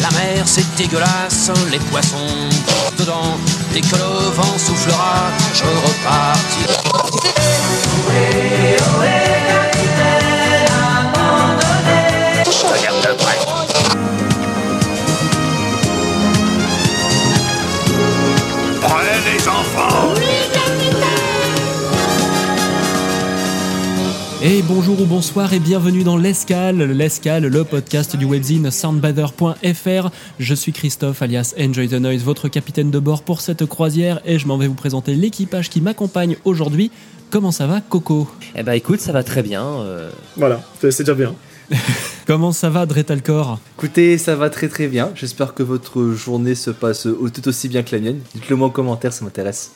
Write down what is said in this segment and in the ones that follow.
La mer c'est dégueulasse, les poissons dedans Dès que le vent soufflera, je repartirai Et bonjour ou bonsoir et bienvenue dans l'Escale, l'Escale, le podcast du webzine soundbather.fr. Je suis Christophe alias Enjoy the Noise, votre capitaine de bord pour cette croisière et je m'en vais vous présenter l'équipage qui m'accompagne aujourd'hui. Comment ça va Coco? Eh bah écoute, ça va très bien. euh, Voilà, c'est c'est déjà bien. Comment ça va Dretalcor? Écoutez, ça va très très bien. J'espère que votre journée se passe au- tout aussi bien que la mienne. Dites-le moi en commentaire, ça m'intéresse.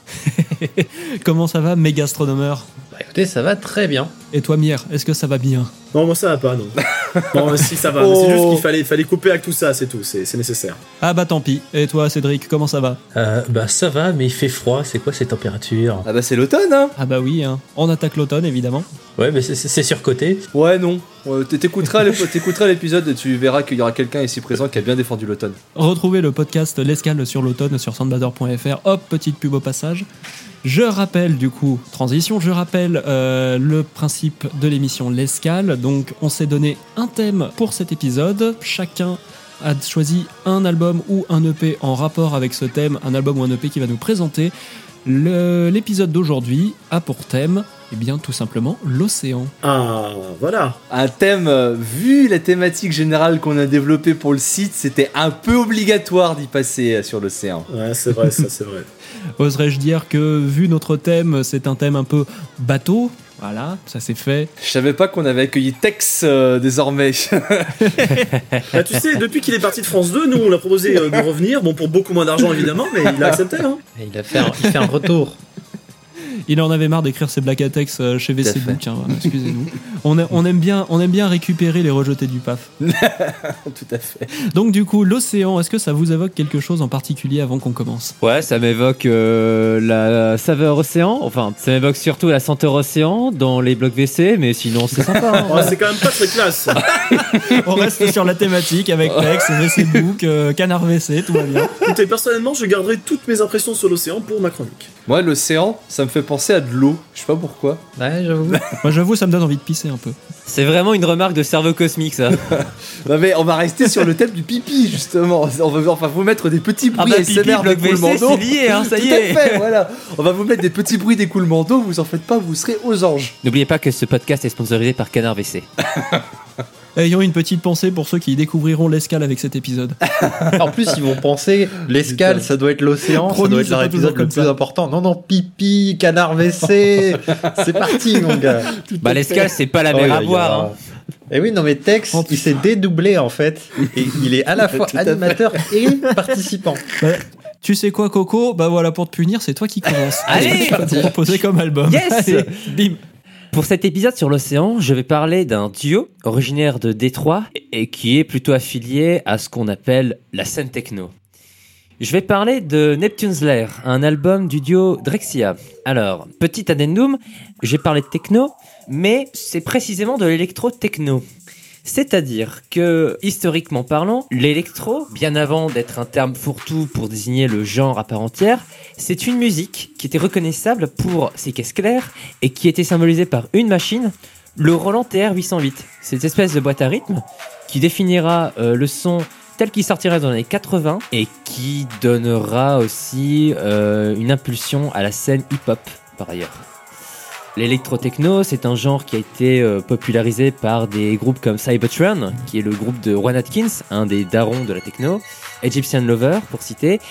Comment ça va Mégastronomeur Bah écoutez, ça va très bien. Et toi Mier, est-ce que ça va bien? Non, moi ça va pas, non. non, si ça va, mais c'est juste qu'il fallait, fallait couper avec tout ça, c'est tout, c'est c'est nécessaire. Ah bah tant pis. Et toi Cédric, comment ça va? Euh, bah ça va, mais il fait froid. C'est quoi ces températures? Ah bah c'est l'automne, hein Ah bah oui, hein. on attaque l'automne évidemment. Ouais, mais c'est- surcoté. Ouais, non. T- T'écouteras l'ép- t'écouteras l'épisode et tu verras qu'il y aura quelqu'un ici présent qui a bien défendu l'automne. Retrouvez le podcast L'escale sur l'automne sur soundbather.fr. Hop, petite pub au passage. Je rappelle du coup, transition, je rappelle euh, le principe de l'émission L'escale. Donc on s'est donné un thème pour cet épisode. Chacun a choisi un album ou un EP en rapport avec ce thème, un album ou un EP qui va nous présenter. L'épisode d'aujourd'hui a pour thème, eh bien tout simplement, l'océan. Ah, voilà. Un thème, euh, vu la thématique générale qu'on a développée pour le site, c'était un peu obligatoire d'y passer euh, sur l'océan. Ouais, c'est vrai, ça c'est vrai. Oserais-je dire que vu notre thème, c'est un thème un peu bateau? Voilà, ça c'est fait. Je savais pas qu'on avait accueilli Tex euh, désormais. Bah, tu sais, depuis qu'il est parti de France 2, nous on l'a proposé euh, de revenir, bon pour beaucoup moins d'argent évidemment, mais il a accepté. Hein. Il, a fait un, il fait un retour. Il en avait marre d'écrire ses black attacks euh, chez à VC fait. Book, hein, voilà, excusez-nous. on, a- on aime bien, on aime bien récupérer les rejetés du PAF. Tout à fait. Donc du coup, l'océan, est-ce que ça vous évoque quelque chose en particulier avant qu'on commence? Ouais, ça m'évoque euh, la saveur océan. Enfin, ça m'évoque surtout la senteur océan dans les blocs WC, mais sinon c'est sympa. hein. Oh, c'est quand même pas très classe. On reste sur la thématique avec Lex, VC Book, euh, Canard WC, tout va bien. Écoutez, personnellement, je garderai toutes mes impressions sur l'océan pour ma chronique. Moi, l'océan, ça me fait penser à de l'eau. Je sais pas pourquoi. Ouais, j'avoue. Moi j'avoue, ça me donne envie de pisser un peu. C'est vraiment une remarque de cerveau cosmique, ça. Non mais on va rester sur le thème du pipi justement. On va enfin vous mettre des petits Ah bruits bah, pipi, ASMR bloc d'écoulement WC, d'eau. c'est lié, hein, ça y Tout à est. fait, voilà. On va vous mettre des petits bruits d'écoulement d'eau. Vous en faites pas, vous serez aux anges. N'oubliez pas que ce podcast est sponsorisé par Canard WC. Ayons une petite pensée pour ceux qui découvriront l'escale avec cet épisode. En plus, ils vont penser l'escale, ça doit être l'océan, ça doit être leur épisode le plus ça. important. Non, non, pipi, canard WC, c'est parti, mon gars. Bah, l'escale, c'est pas la Oh, mer y à a- boire. hein. Et oui, non, mais Tex, Oh, il s'est dédoublé en fait. Et il est à la fois animateur et participant. Tu sais quoi, Coco? Bah voilà, pour te punir, c'est toi qui commences. Allez Je vais te proposer comme album. Yes Allez, bim Pour cet épisode sur l'océan, je vais parler d'un duo originaire de Détroit et qui est plutôt affilié à ce qu'on appelle la scène techno. Je vais parler de Neptune's Lair, un album du duo Drexia. Alors, petit addendum, j'ai parlé de techno, mais c'est précisément de l'électro-techno. C'est-à-dire que, historiquement parlant, l'électro, bien avant d'être un terme fourre-tout pour désigner le genre à part entière, c'est une musique qui était reconnaissable pour ses caisses claires et qui était symbolisée par une machine, le Roland TR-808. Cette espèce de boîte à rythme qui définira euh, le son tel qu'il sortira dans les années 80 et qui donnera aussi euh, une impulsion à la scène hip-hop par ailleurs. L'électro-techno, c'est un genre qui a été euh, popularisé par des groupes comme Cybertron, qui est le groupe de Juan Atkins, un des darons de la techno, Egyptian Lover, pour citer,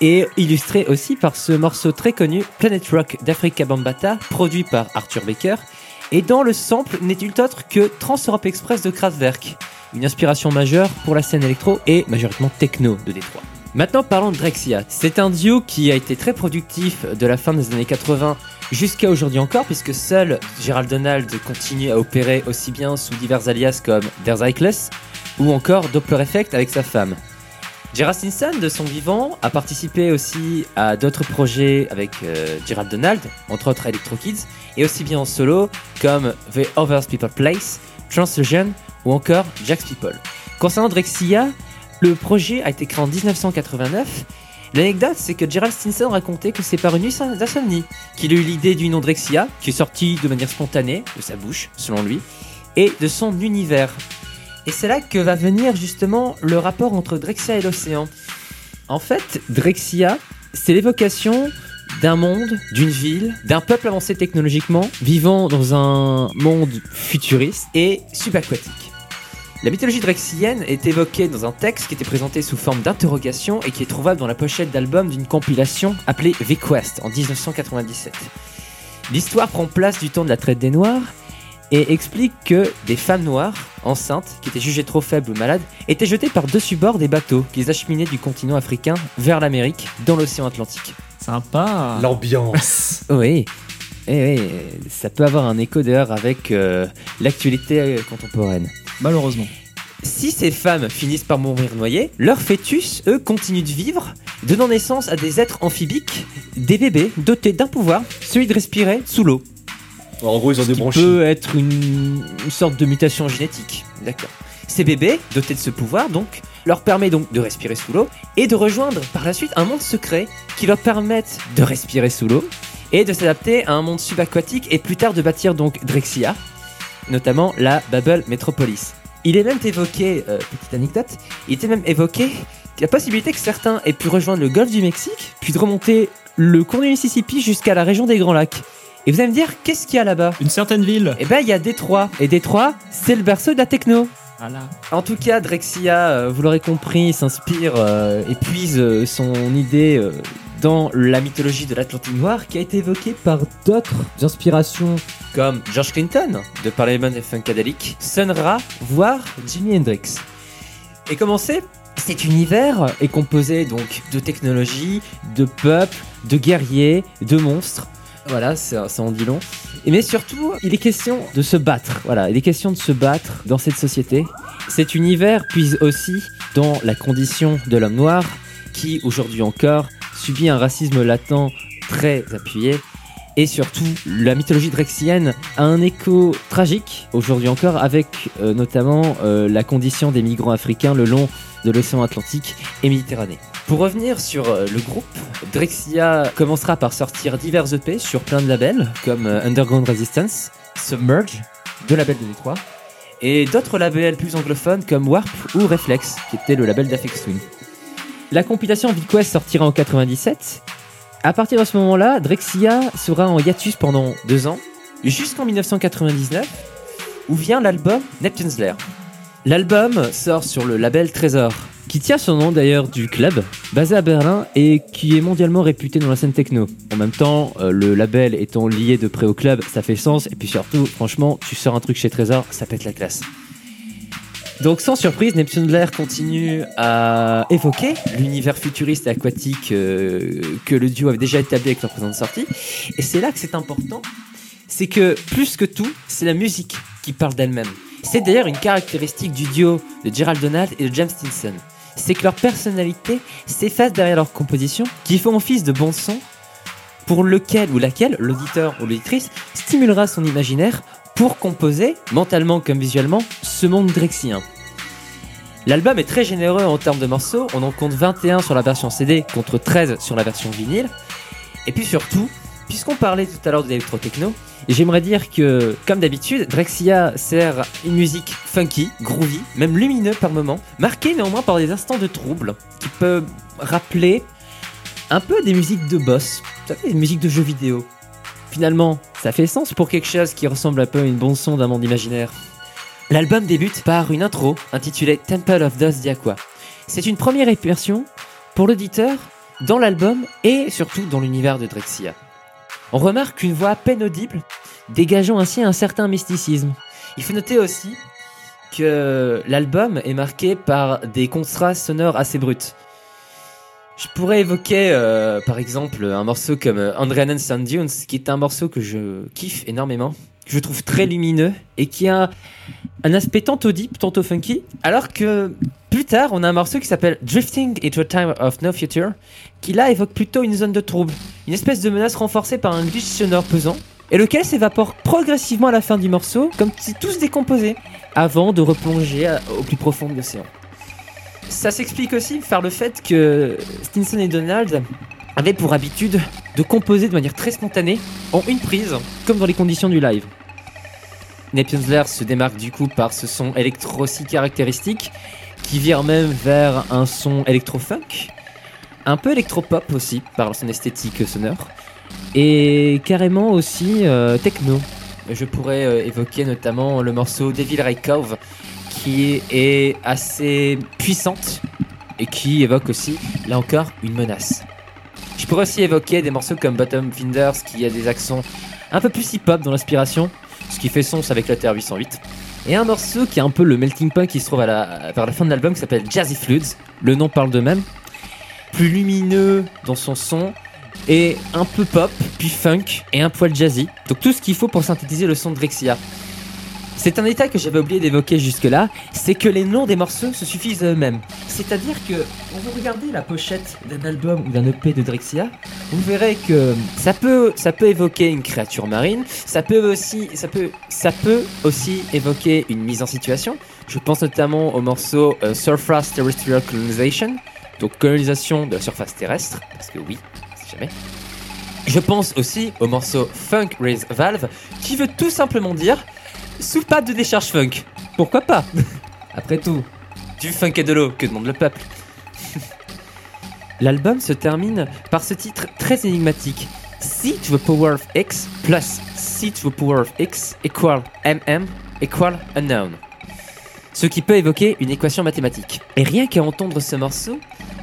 et illustré aussi par ce morceau très connu, Planet Rock d'Africa Bambata, produit par Arthur Baker, et dont le sample n'est nul autre que Trans Europe Express de Kraftwerk, une inspiration majeure pour la scène électro et majoritairement techno de Détroit. Maintenant parlons de Drexia. C'est un duo qui a été très productif de la fin des années 80 jusqu'à aujourd'hui encore, puisque seul Gerald Donald continue à opérer aussi bien sous divers alias comme Der Zeitless ou encore Doppler Effect avec sa femme. Stinson, de son vivant, a participé aussi à d'autres projets avec euh, Gerald Donald, entre autres Electro Kids, et aussi bien en solo comme The Others People Place, Transfusion ou encore Jack's People. Concernant Drexia, le projet a été créé en 1989. L'anecdote, c'est que Gerald Stinson racontait que c'est par une nuit d'insomnie qu'il a eu l'idée du nom Drexia, qui est sorti de manière spontanée de sa bouche, selon lui, et de son univers. Et c'est là que va venir justement le rapport entre Drexia et l'océan. En fait, Drexia, c'est l'évocation d'un monde, d'une ville, d'un peuple avancé technologiquement, vivant dans un monde futuriste et subaquatique. La mythologie drexienne est évoquée dans un texte qui était présenté sous forme d'interrogation et qui est trouvable dans la pochette d'album d'une compilation appelée The Quest en 1997. L'histoire prend place du temps de la traite des Noirs et explique que des femmes noires, enceintes, qui étaient jugées trop faibles ou malades, étaient jetées par-dessus bord des bateaux qui les acheminaient du continent africain vers l'Amérique, dans l'océan Atlantique. Sympa. L'ambiance. Oui. Et oui, ça peut avoir un écho d'ailleurs avec euh, l'actualité euh, contemporaine. Malheureusement. Si ces femmes finissent par mourir noyées, leurs fœtus, eux, continuent de vivre, donnant naissance à des êtres amphibiques, des bébés dotés d'un pouvoir, celui de respirer sous l'eau. En gros, ils ont des qui branchies. peut être une, une sorte de mutation génétique. D'accord. Ces bébés, dotés de ce pouvoir, donc, leur permet donc de respirer sous l'eau et de rejoindre par la suite un monde secret qui leur permettre de respirer sous l'eau et de s'adapter à un monde subaquatique et plus tard de bâtir donc Drexia, notamment la Babel Metropolis. Il est même évoqué, euh, petite anecdote, il était même évoqué la possibilité que certains aient pu rejoindre le golfe du Mexique, puis de remonter le cours du Mississippi jusqu'à la région des Grands Lacs. Et vous allez me dire, qu'est-ce qu'il y a là-bas? Une certaine ville. Eh ben, il y a Détroit. Et Détroit, c'est le berceau de la techno. Voilà. En tout cas, Drexia, euh, vous l'aurez compris, s'inspire euh, et puise euh, son idée dans la mythologie de l'Atlantique noir qui a été évoquée par d'autres inspirations comme George Clinton de Parliament et Funkadelic, Sun Ra, voire Jimi Hendrix. Et comment c'est cet univers est composé donc de technologie, de peuples, de guerriers, de monstres. Voilà, ça, ça en dit long. Mais surtout, il est question de se battre. Voilà, il est question de se battre dans cette société. Cet univers puise aussi dans la condition de l'homme noir qui, aujourd'hui encore, subit un racisme latent très appuyé. Et surtout, la mythologie drexienne a un écho tragique aujourd'hui encore avec euh, notamment euh, la condition des migrants africains le long de l'océan Atlantique et Méditerranée. Pour revenir sur euh, le groupe, Drexia commencera par sortir divers EP sur plein de labels comme Underground Resistance, Submerge, deux labels de Détroit, et d'autres labels plus anglophones comme Warp ou Reflex, qui était le label d'Afex Twin. La compilation VidQuest sortira en 97. À partir de ce moment-là, Drexia sera en hiatus pendant deux ans, jusqu'en 1999, où vient l'album Neptune's Lair. L'album sort sur le label Trésor, qui tient son nom d'ailleurs du club, basé à Berlin et qui est mondialement réputé dans la scène techno. En même temps, euh, le label étant lié de près au club, ça fait sens, et puis surtout, franchement, tu sors un truc chez Trésor, ça pète la classe. Donc sans surprise, Neptune Lair continue à évoquer l'univers futuriste et aquatique euh, que le duo avait déjà établi avec leur présente sortie. Et c'est là que c'est important, c'est que plus que tout, c'est la musique qui parle d'elle-même. C'est d'ailleurs une caractéristique du duo de Gerald Donald et de James Stinson. C'est que leur personnalité s'efface derrière leur composition, qui font office de bon son, pour lequel ou laquelle l'auditeur ou l'auditrice stimulera son imaginaire pour composer, mentalement comme visuellement, ce monde drexien. L'album est très généreux en termes de morceaux, on en compte 21 sur la version CD contre 13 sur la version vinyle. Et puis surtout, puisqu'on parlait tout à l'heure de l'électro-techno, j'aimerais dire que, comme d'habitude, Drexia sert une musique funky, groovy, même lumineux par moments, marquée néanmoins par des instants de trouble, qui peuvent rappeler un peu des musiques de boss, des musiques de jeux vidéo. Finalement, ça fait sens pour quelque chose qui ressemble un peu à une bonne son d'un monde imaginaire. L'album débute par une intro intitulée Temple of Dust Diaqua. C'est une première immersion pour l'auditeur dans l'album et surtout dans l'univers de Drexia. On remarque une voix à peine audible, dégageant ainsi un certain mysticisme. Il faut noter aussi que l'album est marqué par des contrastes sonores assez bruts. Je pourrais évoquer euh, par exemple un morceau comme euh, Andreanen Sand Dunes, qui est un morceau que je kiffe énormément, que je trouve très lumineux et qui a un aspect tantôt deep, tantôt funky, alors que plus tard, on a un morceau qui s'appelle Drifting into a Time of No Future, qui là évoque plutôt une zone de trouble, une espèce de menace renforcée par un glitch sonore pesant, et lequel s'évapore progressivement à la fin du morceau, comme si tout se décomposait, avant de replonger à- au plus profond de l'océan. Ça s'explique aussi par le fait que Stinson et Donald avaient pour habitude de composer de manière très spontanée, en une prise, comme dans les conditions du live. Lair se démarque du coup par ce son électro si caractéristique, qui vire même vers un son électro-funk, un peu électro-pop aussi, par son esthétique sonore, et carrément aussi euh, techno. Je pourrais euh, évoquer notamment le morceau Devil Ray Cove, est assez puissante et qui évoque aussi, là encore, une menace. Je pourrais aussi évoquer des morceaux comme Bottom Finders, qui a des accents un peu plus hip-hop dans l'inspiration, ce qui fait sens avec la Terre 808. Et un morceau qui est un peu le melting pot qui se trouve à la, vers la fin de l'album qui s'appelle Jazzy Fluids. Le nom parle de même. Plus lumineux dans son son et un peu pop, puis funk et un poil jazzy. Donc tout ce qu'il faut pour synthétiser le son de Drexia. C'est un détail que j'avais oublié d'évoquer jusque-là, c'est que les noms des morceaux se suffisent eux-mêmes. C'est-à-dire que, quand vous regardez la pochette d'un album ou d'un EP de Drexia, vous verrez que ça peut, ça peut évoquer une créature marine, ça peut aussi, ça peut, ça peut aussi évoquer une mise en situation. Je pense notamment au morceau euh, Surface Terrestrial Colonization, donc colonisation de la surface terrestre, parce que oui, si jamais. Je pense aussi au morceau Funk Raise Valve, qui veut tout simplement dire soupape de décharge funk. Pourquoi pas Après tout, du funk et de l'eau, que demande le peuple L'album se termine par ce titre très énigmatique. C to the power of x plus C to the power of x equal mm equal unknown. Ce qui peut évoquer une équation mathématique. Et rien qu'à entendre ce morceau,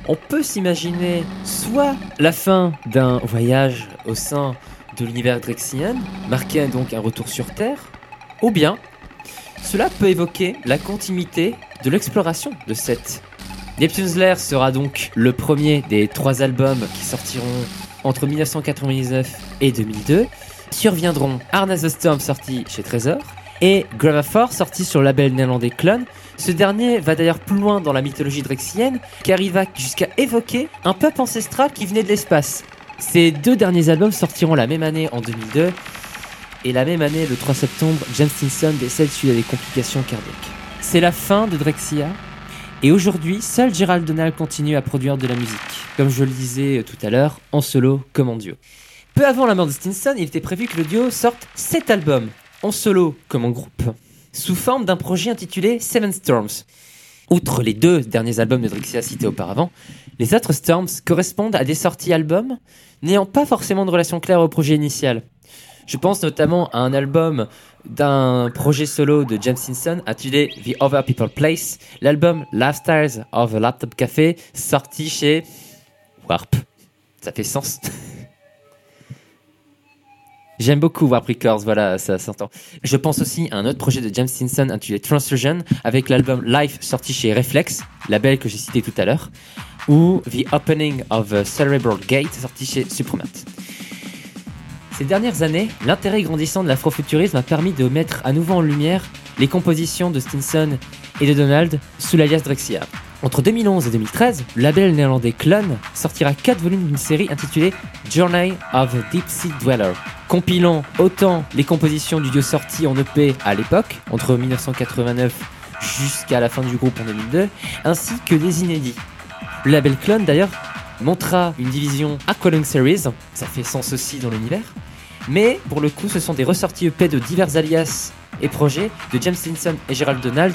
on peut s'imaginer soit la fin d'un voyage au sein de l'univers drexien, marqué donc un retour sur Terre, ou bien cela peut évoquer la continuité de l'exploration de cette. Neptune's Lair sera donc le premier des trois albums qui sortiront entre 1999 et 2002. Surviendront Harness the Storm sorti chez Trésor et Gravafor sorti sur le label néerlandais Clone. Ce dernier va d'ailleurs plus loin dans la mythologie drexienne car il va jusqu'à évoquer un peuple ancestral qui venait de l'espace. Ces deux derniers albums sortiront la même année en 2002 et la même année, le 3 septembre, James Stinson décède suite à des complications cardiaques. C'est la fin de Drexia, et aujourd'hui, seul Gerald Donald continue à produire de la musique, comme je le disais tout à l'heure, en solo comme en duo. Peu avant la mort de Stinson, il était prévu que le duo sorte 7 albums, en solo comme en groupe, sous forme d'un projet intitulé Seven Storms. Outre les deux derniers albums de Drexia cités auparavant, les autres Storms correspondent à des sorties albums n'ayant pas forcément de relation claire au projet initial. Je pense notamment à un album d'un projet solo de James Simpson intitulé The Other People Place, l'album Lifestyles of a Laptop Café, sorti chez Warp. Ça fait sens. J'aime beaucoup Warp Records, voilà, ça s'entend. Je pense aussi à un autre projet de James Stinson intitulé Transfusion, avec l'album Life sorti chez Reflex, label que j'ai cité tout à l'heure, ou The Opening of a Cerebral Gate sorti chez Supremat. Ces dernières années, l'intérêt grandissant de l'afrofuturisme a permis de mettre à nouveau en lumière les compositions de Stinson et de Donald sous l'alias Drexia. Entre 2011 et 2013, le label néerlandais Clone sortira 4 volumes d'une série intitulée Journey of a Deep Sea Dweller, compilant autant les compositions du duo sorti en EP à l'époque, entre 1989 jusqu'à la fin du groupe en 2002, ainsi que des inédits. Le label Clone d'ailleurs montra une division Aqualung Series, ça fait sens aussi dans l'univers, mais pour le coup ce sont des ressorties EP de divers alias et projets de James Stinson et Gerald Donald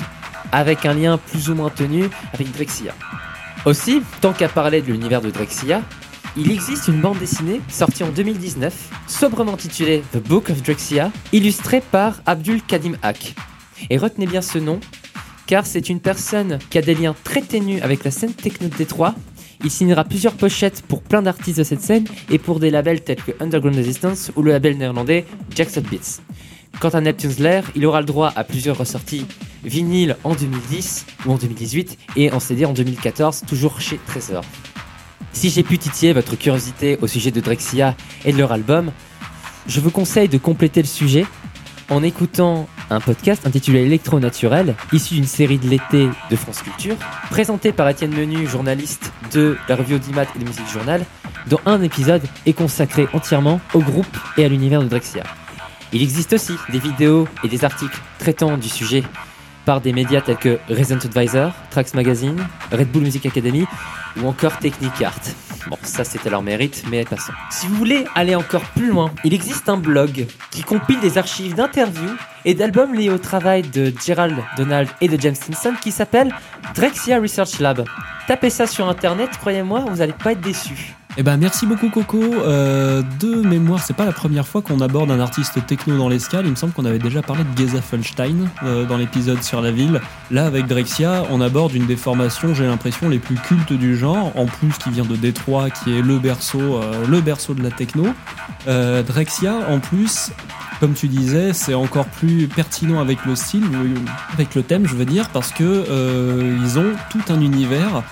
avec un lien plus ou moins tenu avec Drexia. Aussi, tant qu'à parler de l'univers de Drexia, il existe une bande dessinée sortie en 2019, sobrement intitulée The Book of Drexia, illustrée par Abdul Kadim Haq. Et retenez bien ce nom, car c'est une personne qui a des liens très ténus avec la scène techno de Détroit. Il signera plusieurs pochettes pour plein d'artistes de cette scène et pour des labels tels que Underground Resistance ou le label néerlandais Jackson Beats. Quant à Neptune's Lair, il aura le droit à plusieurs ressorties vinyle en 2010 ou en 2018 et en CD en 2014, toujours chez Trésor. Si j'ai pu titiller votre curiosité au sujet de Drexia et de leur album, je vous conseille de compléter le sujet en écoutant un podcast intitulé Électro Naturel, issu d'une série de l'été de France Culture, présenté par Étienne Menu, journaliste de la revue Audimat et de Musique Journal, dont un épisode est consacré entièrement au groupe et à l'univers de Drexia. Il existe aussi des vidéos et des articles traitant du sujet des médias tels que Resident Advisor, Trax Magazine, Red Bull Music Academy ou encore Technic Art. Bon, ça c'était leur mérite, mais passons. Si vous voulez aller encore plus loin, il existe un blog qui compile des archives d'interviews et d'albums liés au travail de Gerald Donald et de James Stinson qui s'appelle Drexia Research Lab. Tapez ça sur internet, croyez-moi, vous n'allez pas être déçus. Eh ben merci beaucoup Coco. Euh, de mémoire, c'est pas la première fois qu'on aborde un artiste techno dans l'escale. Il me semble qu'on avait déjà parlé de Geza euh, dans l'épisode sur la ville. Là, avec Drexia, on aborde une des formations, j'ai l'impression, les plus cultes du genre. En plus, qui vient de Détroit, qui est le berceau, euh, le berceau de la techno. Drexia, en plus, comme tu disais, c'est encore plus pertinent avec le style, avec le thème, je veux dire, parce que ils ont tout un univers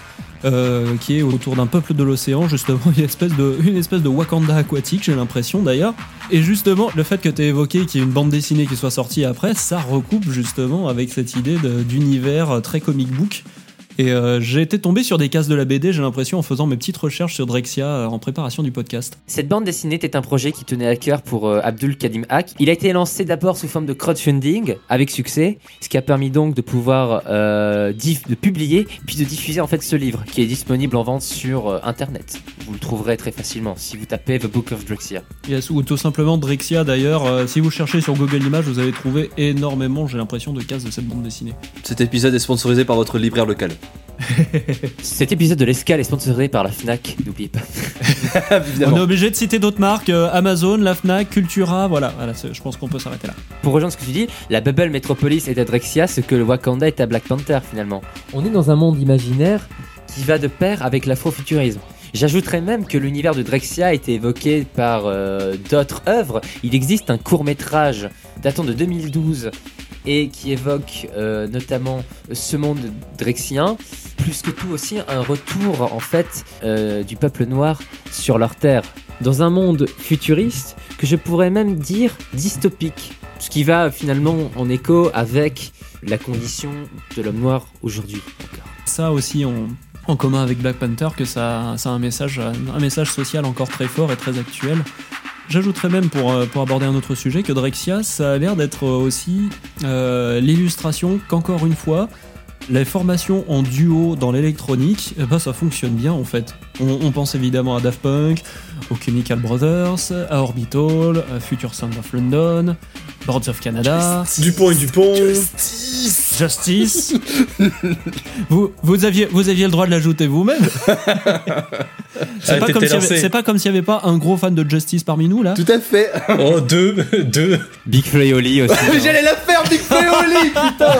euh, qui est autour d'un peuple de l'océan, justement, une espèce de, une espèce de Wakanda aquatique, j'ai l'impression d'ailleurs. Et justement, le fait que tu évoqué qu'il y ait une bande dessinée qui soit sortie après, ça recoupe justement avec cette idée d'univers très comic book. Et euh, j'ai été tombé sur des cases de la BD, j'ai l'impression, en faisant mes petites recherches sur Drexia euh, en préparation du podcast. Cette bande dessinée était un projet qui tenait à cœur pour euh, Abdul Kadim Haq. Il a été lancé d'abord sous forme de crowdfunding avec succès, ce qui a permis donc de pouvoir euh, diff- de publier puis de diffuser en fait ce livre qui est disponible en vente sur euh, internet. Vous le trouverez très facilement si vous tapez The Book of Drexia. Yes, ou tout simplement Drexia d'ailleurs, euh, si vous cherchez sur Google Images, vous allez trouver énormément, j'ai l'impression, de cases de cette bande dessinée. Cet épisode est sponsorisé par votre libraire local. Cet épisode de l'escale est sponsorisé par la Fnac, n'oubliez pas. On est obligé de citer d'autres marques, euh, Amazon, la Fnac, Cultura, voilà, voilà je pense qu'on peut s'arrêter là. Pour rejoindre ce que tu dis, la Bubble Metropolis est à Drexia ce que le Wakanda est à Black Panther finalement. On est dans un monde imaginaire qui va de pair avec l'afrofuturisme. J'ajouterais même que l'univers de Drexia a été évoqué par euh, d'autres œuvres. Il existe un court métrage datant de 2012 et qui évoque euh, notamment ce monde drexien. Plus que tout aussi un retour en fait euh, du peuple noir sur leur terre. Dans un monde futuriste que je pourrais même dire dystopique. Ce qui va finalement en écho avec la condition de l'homme noir aujourd'hui. Ça aussi en commun avec Black Panther, que ça, ça a un message, un message social encore très fort et très actuel. J'ajouterais même pour, euh, pour aborder un autre sujet que Drexia, ça a l'air d'être aussi euh, l'illustration qu'encore une fois, les formations en duo dans l'électronique, eh ben, ça fonctionne bien en fait. On, on pense évidemment à Daft Punk, aux Chemical Brothers, à Orbital, à Future Sound of London, Boards of Canada, Dupont et Dupont. Justice. vous, vous, aviez, vous aviez le droit de l'ajouter vous-même. C'est Ah, pas, comme s'il pas comme n'y avait pas un gros fan de Justice parmi nous là. Tout à fait. Oh, deux, deux. Big Flayoli aussi. hein. J'allais la faire, Big Feoli, putain.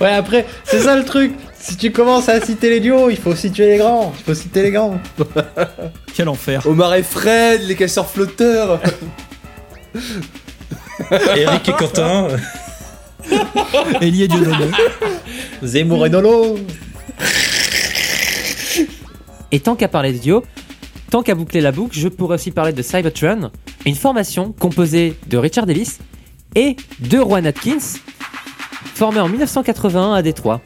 Ouais, après, c'est ça le truc. Si tu commences à citer les duos, il faut situer les grands. Il faut citer les grands. Quel enfer. Omar et Fred, les casseurs flotteurs. Eric et Quentin. Elie Dieudonné. Zemmour et Nolo. Et tant qu'à parler de duo, tant qu'à boucler la boucle, je pourrais aussi parler de Cybertron, une formation composée de Richard Davis et de Rowan Atkins, formée en 1981 à Détroit,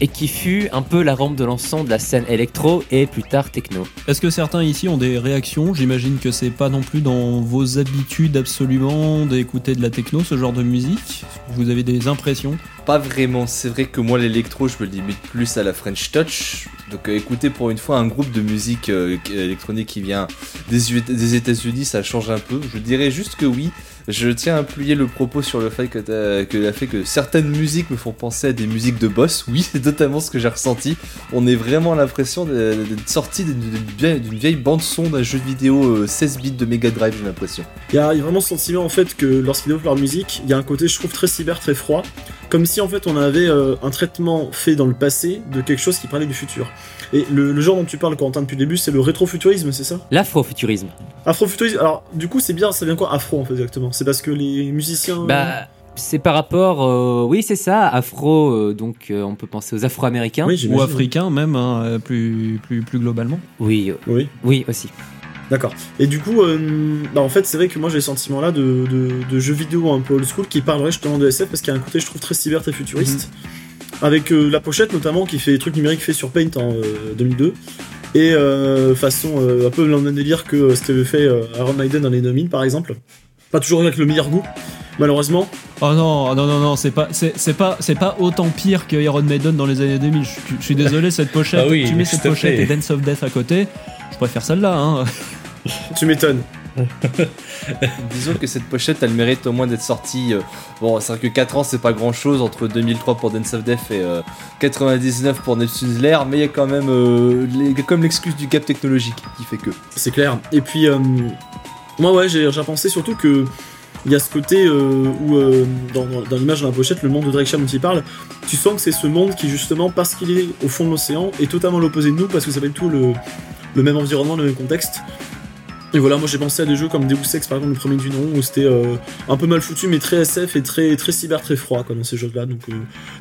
et qui fut un peu la rampe de lancement de la scène électro et plus tard techno. Est-ce que certains ici ont des réactions? J'imagine que c'est pas non plus dans vos habitudes absolument d'écouter de la techno, ce genre de musique? Vous avez des impressions? Pas vraiment, c'est vrai que moi l'électro je me limite plus à la French Touch. Donc euh, écouter pour une fois un groupe de musique euh, électronique qui vient des, des États-Unis, ça change un peu. Je dirais juste que oui. Je tiens à appuyer le propos sur le fait que, certaines musiques me font penser à des musiques de boss. Oui, c'est totalement ce que j'ai ressenti. On est vraiment l'impression d'être sorti d'une vieille, bande son d'un jeu vidéo euh, 16 bits de Mega Drive, j'ai l'impression. Il y, a il y a vraiment ce sentiment en fait que lorsqu'ils développent leur musique, il y a un côté je trouve très cyber, très froid, comme si en fait on avait euh, un traitement fait dans le passé de quelque chose qui parlait du futur. Et le, le genre dont tu parles Quentin depuis le début, c'est le rétrofuturisme, c'est ça? L'afrofuturisme. Afrofuturisme. Alors du coup c'est bien, ça vient quoi Afro en fait exactement? C'est parce que les musiciens. Bah, c'est par rapport, euh, oui c'est ça, afro, euh, donc euh, on peut penser aux afro-américains. oui, Ou africains même, hein, euh, plus, plus, plus globalement. Oui, euh, Oui. oui aussi. D'accord. Et du coup, euh, bah en fait, c'est vrai que moi j'ai le sentiment là de, de, de jeux vidéo un peu old school qui parlerait justement de SF parce qu'il y a un côté, je trouve, très cyber, très futuriste. Avec euh, la pochette notamment qui fait des trucs numériques faits sur Paint en euh, 2002. Et euh, façon euh, un peu le même délire que euh, ce qu'avait fait euh, Iron Maiden dans les 2000 par exemple. Pas toujours avec le meilleur goût, malheureusement. Oh non, non, non, non, c'est pas, c'est, c'est pas, c'est pas autant pire que Iron Maiden dans les années 2000. Je, suis- je suis désolé, cette pochette. Ah oui, tu mets cette pochette et Dance of Death à côté. Je préfère celle-là. Hein. Tu m'étonnes. Disons que cette pochette, elle mérite au moins d'être sortie. euh, bon, c'est vrai que 4 ans, c'est pas grand chose entre 2003 pour Dance of Death et euh, 99 pour Neptune's Lair, mais il y a quand même, euh, comme l'excuse du gap technologique qui fait que. C'est clair. Et puis, euh, moi, ouais, j'ai pensé surtout que il y a ce côté où, dans, l'image de la pochette, le monde de Drake dont il parle, tu sens que c'est ce monde qui, justement, parce qu'il est au fond de l'océan, est totalement l'opposé de nous, parce que ça pas du tout le même environnement, le même contexte. Et voilà, moi j'ai pensé à des jeux comme Deus Ex, par exemple, le premier du nom, où c'était euh, un peu mal foutu, mais très SF et très, très cyber, très froid, quoi, dans ces jeux-là. Donc, euh,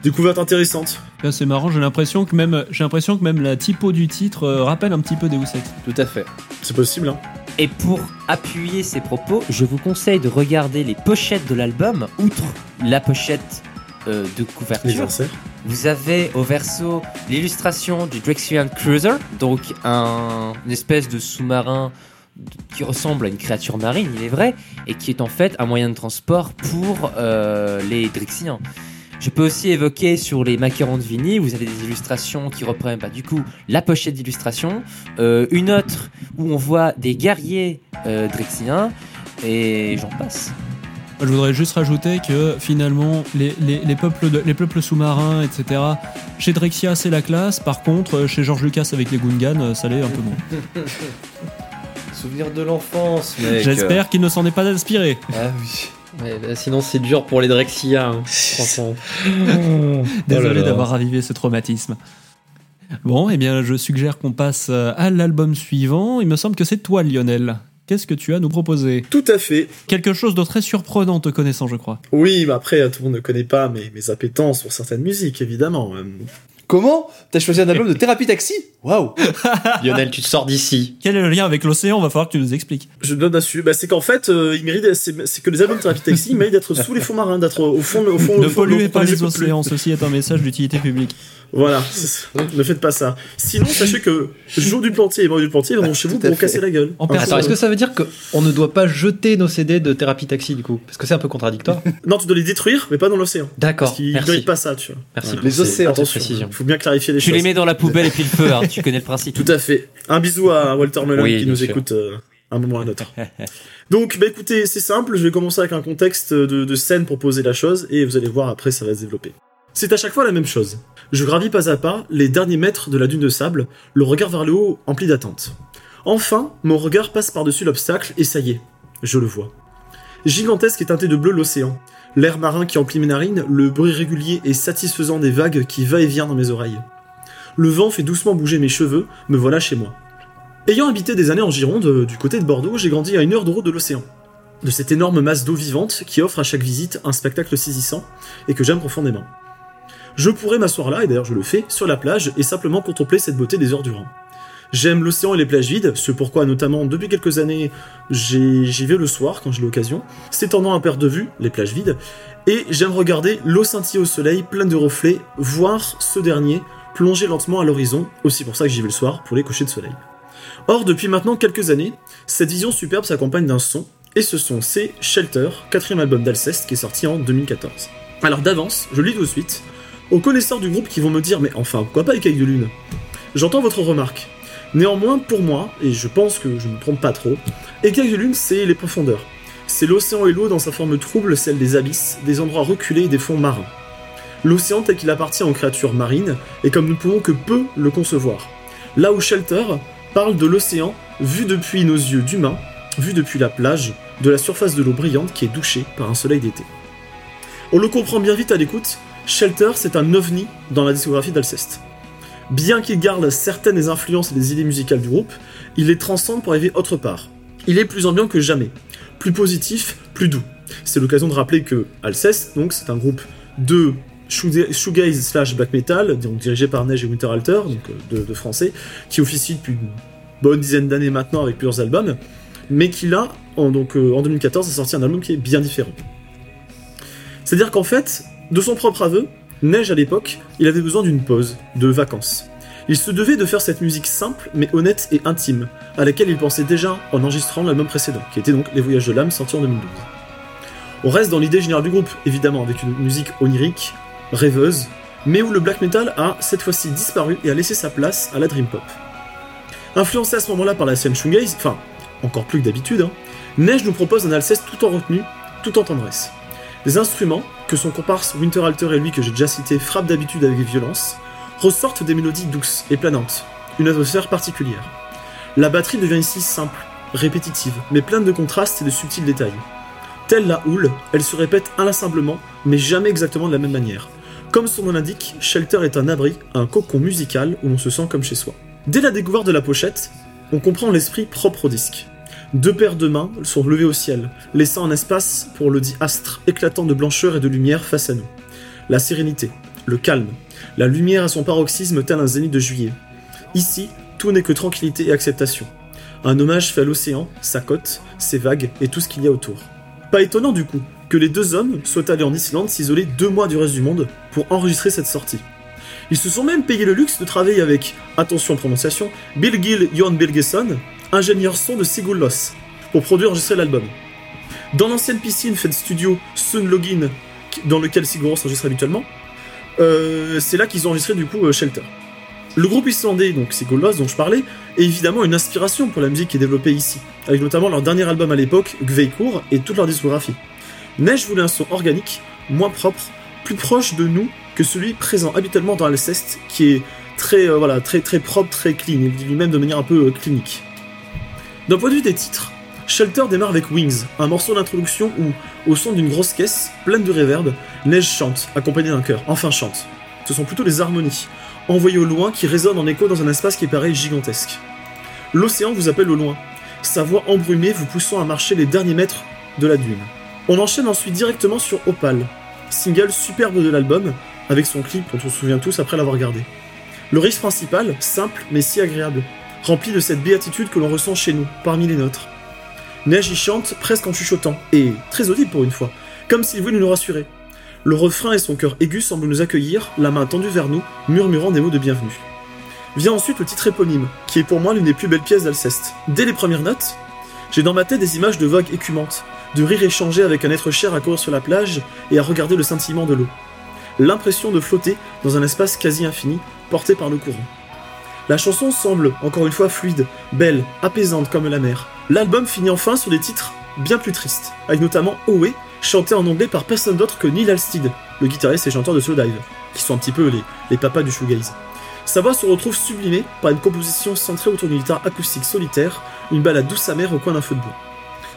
découverte intéressante. Là, c'est marrant. J'ai l'impression que même, j'ai l'impression que même la typo du titre euh, rappelle un petit peu Deus Ex. Tout à fait. C'est possible, hein. Et pour appuyer ces propos, je vous conseille de regarder les pochettes de l'album, outre la pochette euh, de couverture. Anniversaire. Vous avez au verso l'illustration du Drexian Cruiser, donc un, une espèce de sous-marin qui ressemble à une créature marine, il est vrai, et qui est en fait un moyen de transport pour euh, les Drexiens. Je peux aussi évoquer sur les macarons de Vini, vous avez des illustrations qui reprennent bah, du coup la pochette d'illustration, euh, une autre où on voit des guerriers euh, Drexiens, et j'en passe. Je voudrais juste rajouter que finalement, les, les, les peuples, de- les peuples sous-marins, etc., chez Drexia, c'est la classe. Par contre, chez George Lucas avec les Gungans, euh, ça l'est un peu moins. Souvenir de l'enfance, mec. J'espère qu'il ne s'en est pas inspiré. Ah oui. Ouais, bah, sinon, c'est dur pour les Drexia. hein, franchement. Désolé Oh d'avoir ravivé ce traumatisme. Bon, eh bien, je suggère qu'on passe euh, à l'album suivant. Il me semble que c'est toi, Lionel. Qu'est-ce que tu as à nous proposer? Tout à fait. Quelque chose de très surprenant te connaissant, je crois. Oui, mais après, tout le monde ne connaît pas mes, mes appétences pour certaines musiques, évidemment. Comment T'as choisi un album de Thérapie Taxi? Waouh Lionel, tu te sors d'ici. Quel est le lien avec l'océan? Va falloir que tu nous expliques. Je donne dessus. Bah, c'est qu'en fait, euh, il mérite, c'est c'est que les albums de Thérapie Taxi méritent d'être sous les fonds marins, d'être au fond, au fond, Ne au fond polluez pas les océans, ceci est un message d'utilité publique. Voilà, ne faites pas ça. Sinon, sachez que Jour du Plantier et Moi du Plantier viendront chez vous pour casser la gueule. En. Attends, est-ce que ça veut dire qu'on ne doit pas jeter nos CD de thérapie taxi du coup? Parce que c'est un peu contradictoire. Non, tu dois les détruire, mais pas dans l'océan. D'accord, Parce qu'ils méritent pas ça, tu vois. Merci Voilà. pour Les océans, cette Attention, précision. Faut bien clarifier les Tu choses. les mets dans la poubelle et puis le feu, hein, tu connais le principe. Tout à fait. Un bisou à Walter Melon Oui, qui nous sûr. écoute euh, un moment ou à un autre. Donc, bah écoutez, c'est simple, je vais commencer avec un contexte de, de scène pour poser la chose, et vous allez voir après, ça va se développer. C'est à chaque fois la même chose. Je gravis pas à pas les derniers mètres de la dune de sable, le regard vers le haut empli d'attente. Enfin, mon regard passe par-dessus l'obstacle, et ça y est, je le vois. Gigantesque et teinté de bleu l'océan, l'air marin qui emplit mes narines, le bruit régulier et satisfaisant des vagues qui va et vient dans mes oreilles. Le vent fait doucement bouger mes cheveux, me voilà chez moi. Ayant habité des années en Gironde, euh, du côté de Bordeaux, j'ai grandi à une heure de route de l'océan. De cette énorme masse d'eau vivante qui offre à chaque visite un spectacle saisissant et que j'aime profondément. Je pourrais m'asseoir là, et d'ailleurs je le fais, sur la plage et simplement contempler cette beauté des heures durant. J'aime l'océan et les plages vides, ce pourquoi notamment depuis quelques années j'y vais le soir quand j'ai l'occasion, s'étendant à perte de vue, les plages vides, et j'aime regarder l'eau scintiller au soleil pleine de reflets, voir ce dernier plonger lentement à l'horizon, aussi pour ça que j'y vais le soir, pour les couchers de soleil. Or, depuis maintenant quelques années, cette vision superbe s'accompagne d'un son, et ce son c'est Shelter, quatrième album d'Alceste qui est sorti en 2014. Alors d'avance, je le dis tout de suite, aux connaisseurs du groupe qui vont me dire mais enfin pourquoi pas Écaille de Lune? J'entends votre remarque. Néanmoins, pour moi, et je pense que je ne me trompe pas trop, Écaille de Lune c'est les profondeurs. C'est l'océan et l'eau dans sa forme trouble, celle des abysses, des endroits reculés et des fonds marins. L'océan tel qu'il appartient aux créatures marines, et comme nous pouvons que peu le concevoir. Là où Shelter parle de l'océan vu depuis nos yeux d'humains, vu depuis la plage, de la surface de l'eau brillante qui est douchée par un soleil d'été. On le comprend bien vite à l'écoute, Shelter c'est un ovni dans la discographie d'Alceste. Bien qu'il garde certaines des influences et des idées musicales du groupe, il les transcende pour arriver autre part. Il est plus ambiant que jamais, plus positif, plus doux. C'est l'occasion de rappeler que Alceste, donc, c'est un groupe de shoega- shoegaze slash black metal, dirigé par Neige et Winterhalter, donc euh, de, français, qui officie depuis bonne dizaine d'années maintenant avec plusieurs albums, mais qui là, donc, euh, en 2014, a sorti un album qui est bien différent. C'est-à-dire qu'en fait, de son propre aveu, Neige à l'époque, il avait besoin d'une pause, de vacances. Il se devait de faire cette musique simple mais honnête et intime, à laquelle il pensait déjà en enregistrant l'album précédent, qui était donc Les Voyages de l'âme sorti en 2012. On reste dans l'idée générale du groupe, évidemment, avec une musique onirique, rêveuse, mais où le black metal a cette fois-ci disparu et a laissé sa place à la dream pop. Influencé à ce moment-là par la scène shoegaze, enfin, encore plus que d'habitude, hein, Neige nous propose un Alceste tout en retenue, tout en tendresse. Les instruments, que son comparse Winterhalter et lui que j'ai déjà cité frappent d'habitude avec violence, ressortent des mélodies douces et planantes, une atmosphère particulière. La batterie devient ici simple, répétitive, mais pleine de contrastes et de subtils détails. Telle la houle, elle se répète inlassablement, mais jamais exactement de la même manière. Comme son nom l'indique, Shelter est un abri, un cocon musical où l'on se sent comme chez soi. Dès la découverte de la pochette, on comprend l'esprit propre au disque. Deux paires de mains sont levées au ciel, laissant un espace pour le dit astre éclatant de blancheur et de lumière face à nous. La sérénité, le calme, la lumière à son paroxysme tel un zénith de juillet. Ici, tout n'est que tranquillité et acceptation. Un hommage fait à l'océan, sa côte, ses vagues et tout ce qu'il y a autour. Pas étonnant du coup que les deux hommes soient allés en Islande s'isoler deux mois du reste du monde pour enregistrer cette sortie. Ils se sont même payé le luxe de travailler avec, attention prononciation, Bill Gill Jon Bilgesson, ingénieur son de Sigurlos, pour produire et enregistrer l'album. Dans l'ancienne piscine faite studio Sun Login, dans lequel Sigur Rós enregistre habituellement, euh, c'est là qu'ils ont enregistré du coup euh, Shelter. Le groupe islandais, donc Sigur Rós dont je parlais, est évidemment une inspiration pour la musique qui est développée ici, avec notamment leur dernier album à l'époque, Gveikur, et toute leur discographie. Neige voulait un son organique, moins propre, plus proche de nous que celui présent habituellement dans Alceste, qui est très, euh, propre, très clean, il dit lui-même de manière un peu euh, clinique. D'un point de vue des titres, Shelter démarre avec Wings, un morceau d'introduction où, au son d'une grosse caisse, pleine de réverb, Neige chante, accompagnée d'un chœur, enfin chante. Ce sont plutôt les harmonies, envoyées au loin, qui résonnent en écho dans un espace qui paraît gigantesque. L'océan vous appelle au loin, sa voix embrumée vous poussant à marcher les derniers mètres de la dune. On enchaîne ensuite directement sur Opal, single superbe de l'album, avec son clip dont on se souvient tous après l'avoir regardé. Le riff principal, simple mais si agréable, rempli de cette béatitude que l'on ressent chez nous, parmi les nôtres. Neige y chante presque en chuchotant, et très audible pour une fois, comme s'il voulait nous rassurer. Le refrain et son cœur aigu semblent nous accueillir, la main tendue vers nous, murmurant des mots de bienvenue. Vient ensuite le titre éponyme, qui est pour moi l'une des plus belles pièces d'Alceste. Dès les premières notes, j'ai dans ma tête des images de vagues écumantes, de rires échangés avec un être cher à courir sur la plage et à regarder le scintillement de l'eau. L'impression de flotter dans un espace quasi infini, porté par le courant. La chanson semble, encore une fois, fluide, belle, apaisante comme la mer. L'album finit enfin sur des titres bien plus tristes, avec notamment Owe, chanté en anglais par personne d'autre que Neil Alstead, le guitariste et chanteur de Slowdive, qui sont un petit peu les, les papas du shoegaze. Sa voix se retrouve sublimée par une composition centrée autour d'une guitare acoustique solitaire, une balade douce amère au coin d'un feu de bois.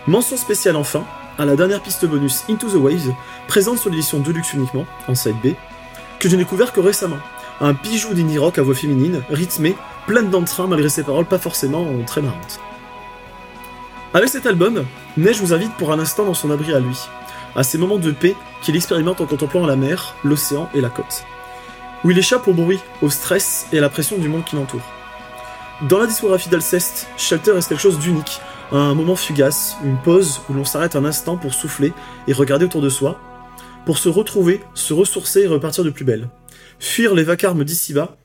Mention spéciale enfin à la dernière piste bonus Into the Waves, présente sur l'édition Deluxe uniquement, en side B, que je n'ai découvert que récemment. Un bijou d'indie rock à voix féminine, rythmé, pleine d'entrain malgré ses paroles pas forcément très marrantes. Avec cet album, Neige vous invite pour un instant dans son abri à lui, à ces moments de paix qu'il expérimente en contemplant la mer, l'océan et la côte, où il échappe au bruit, au stress et à la pression du monde qui l'entoure. Dans la discographie d'Alceste, Shelter reste quelque chose d'unique, un moment fugace, une pause où l'on s'arrête un instant pour souffler et regarder autour de soi, pour se retrouver, se ressourcer et repartir de plus belle. Fuir les vacarmes d'ici-bas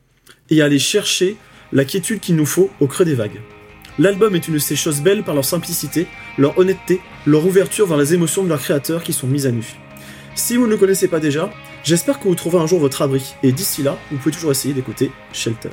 et aller chercher la quiétude qu'il nous faut au creux des vagues. L'album est une de ces choses belles par leur simplicité, leur honnêteté, leur ouverture vers les émotions de leurs créateurs qui sont mises à nu. Si vous ne le connaissez pas déjà, j'espère que vous trouverez un jour votre abri, et d'ici là, vous pouvez toujours essayer d'écouter Shelter.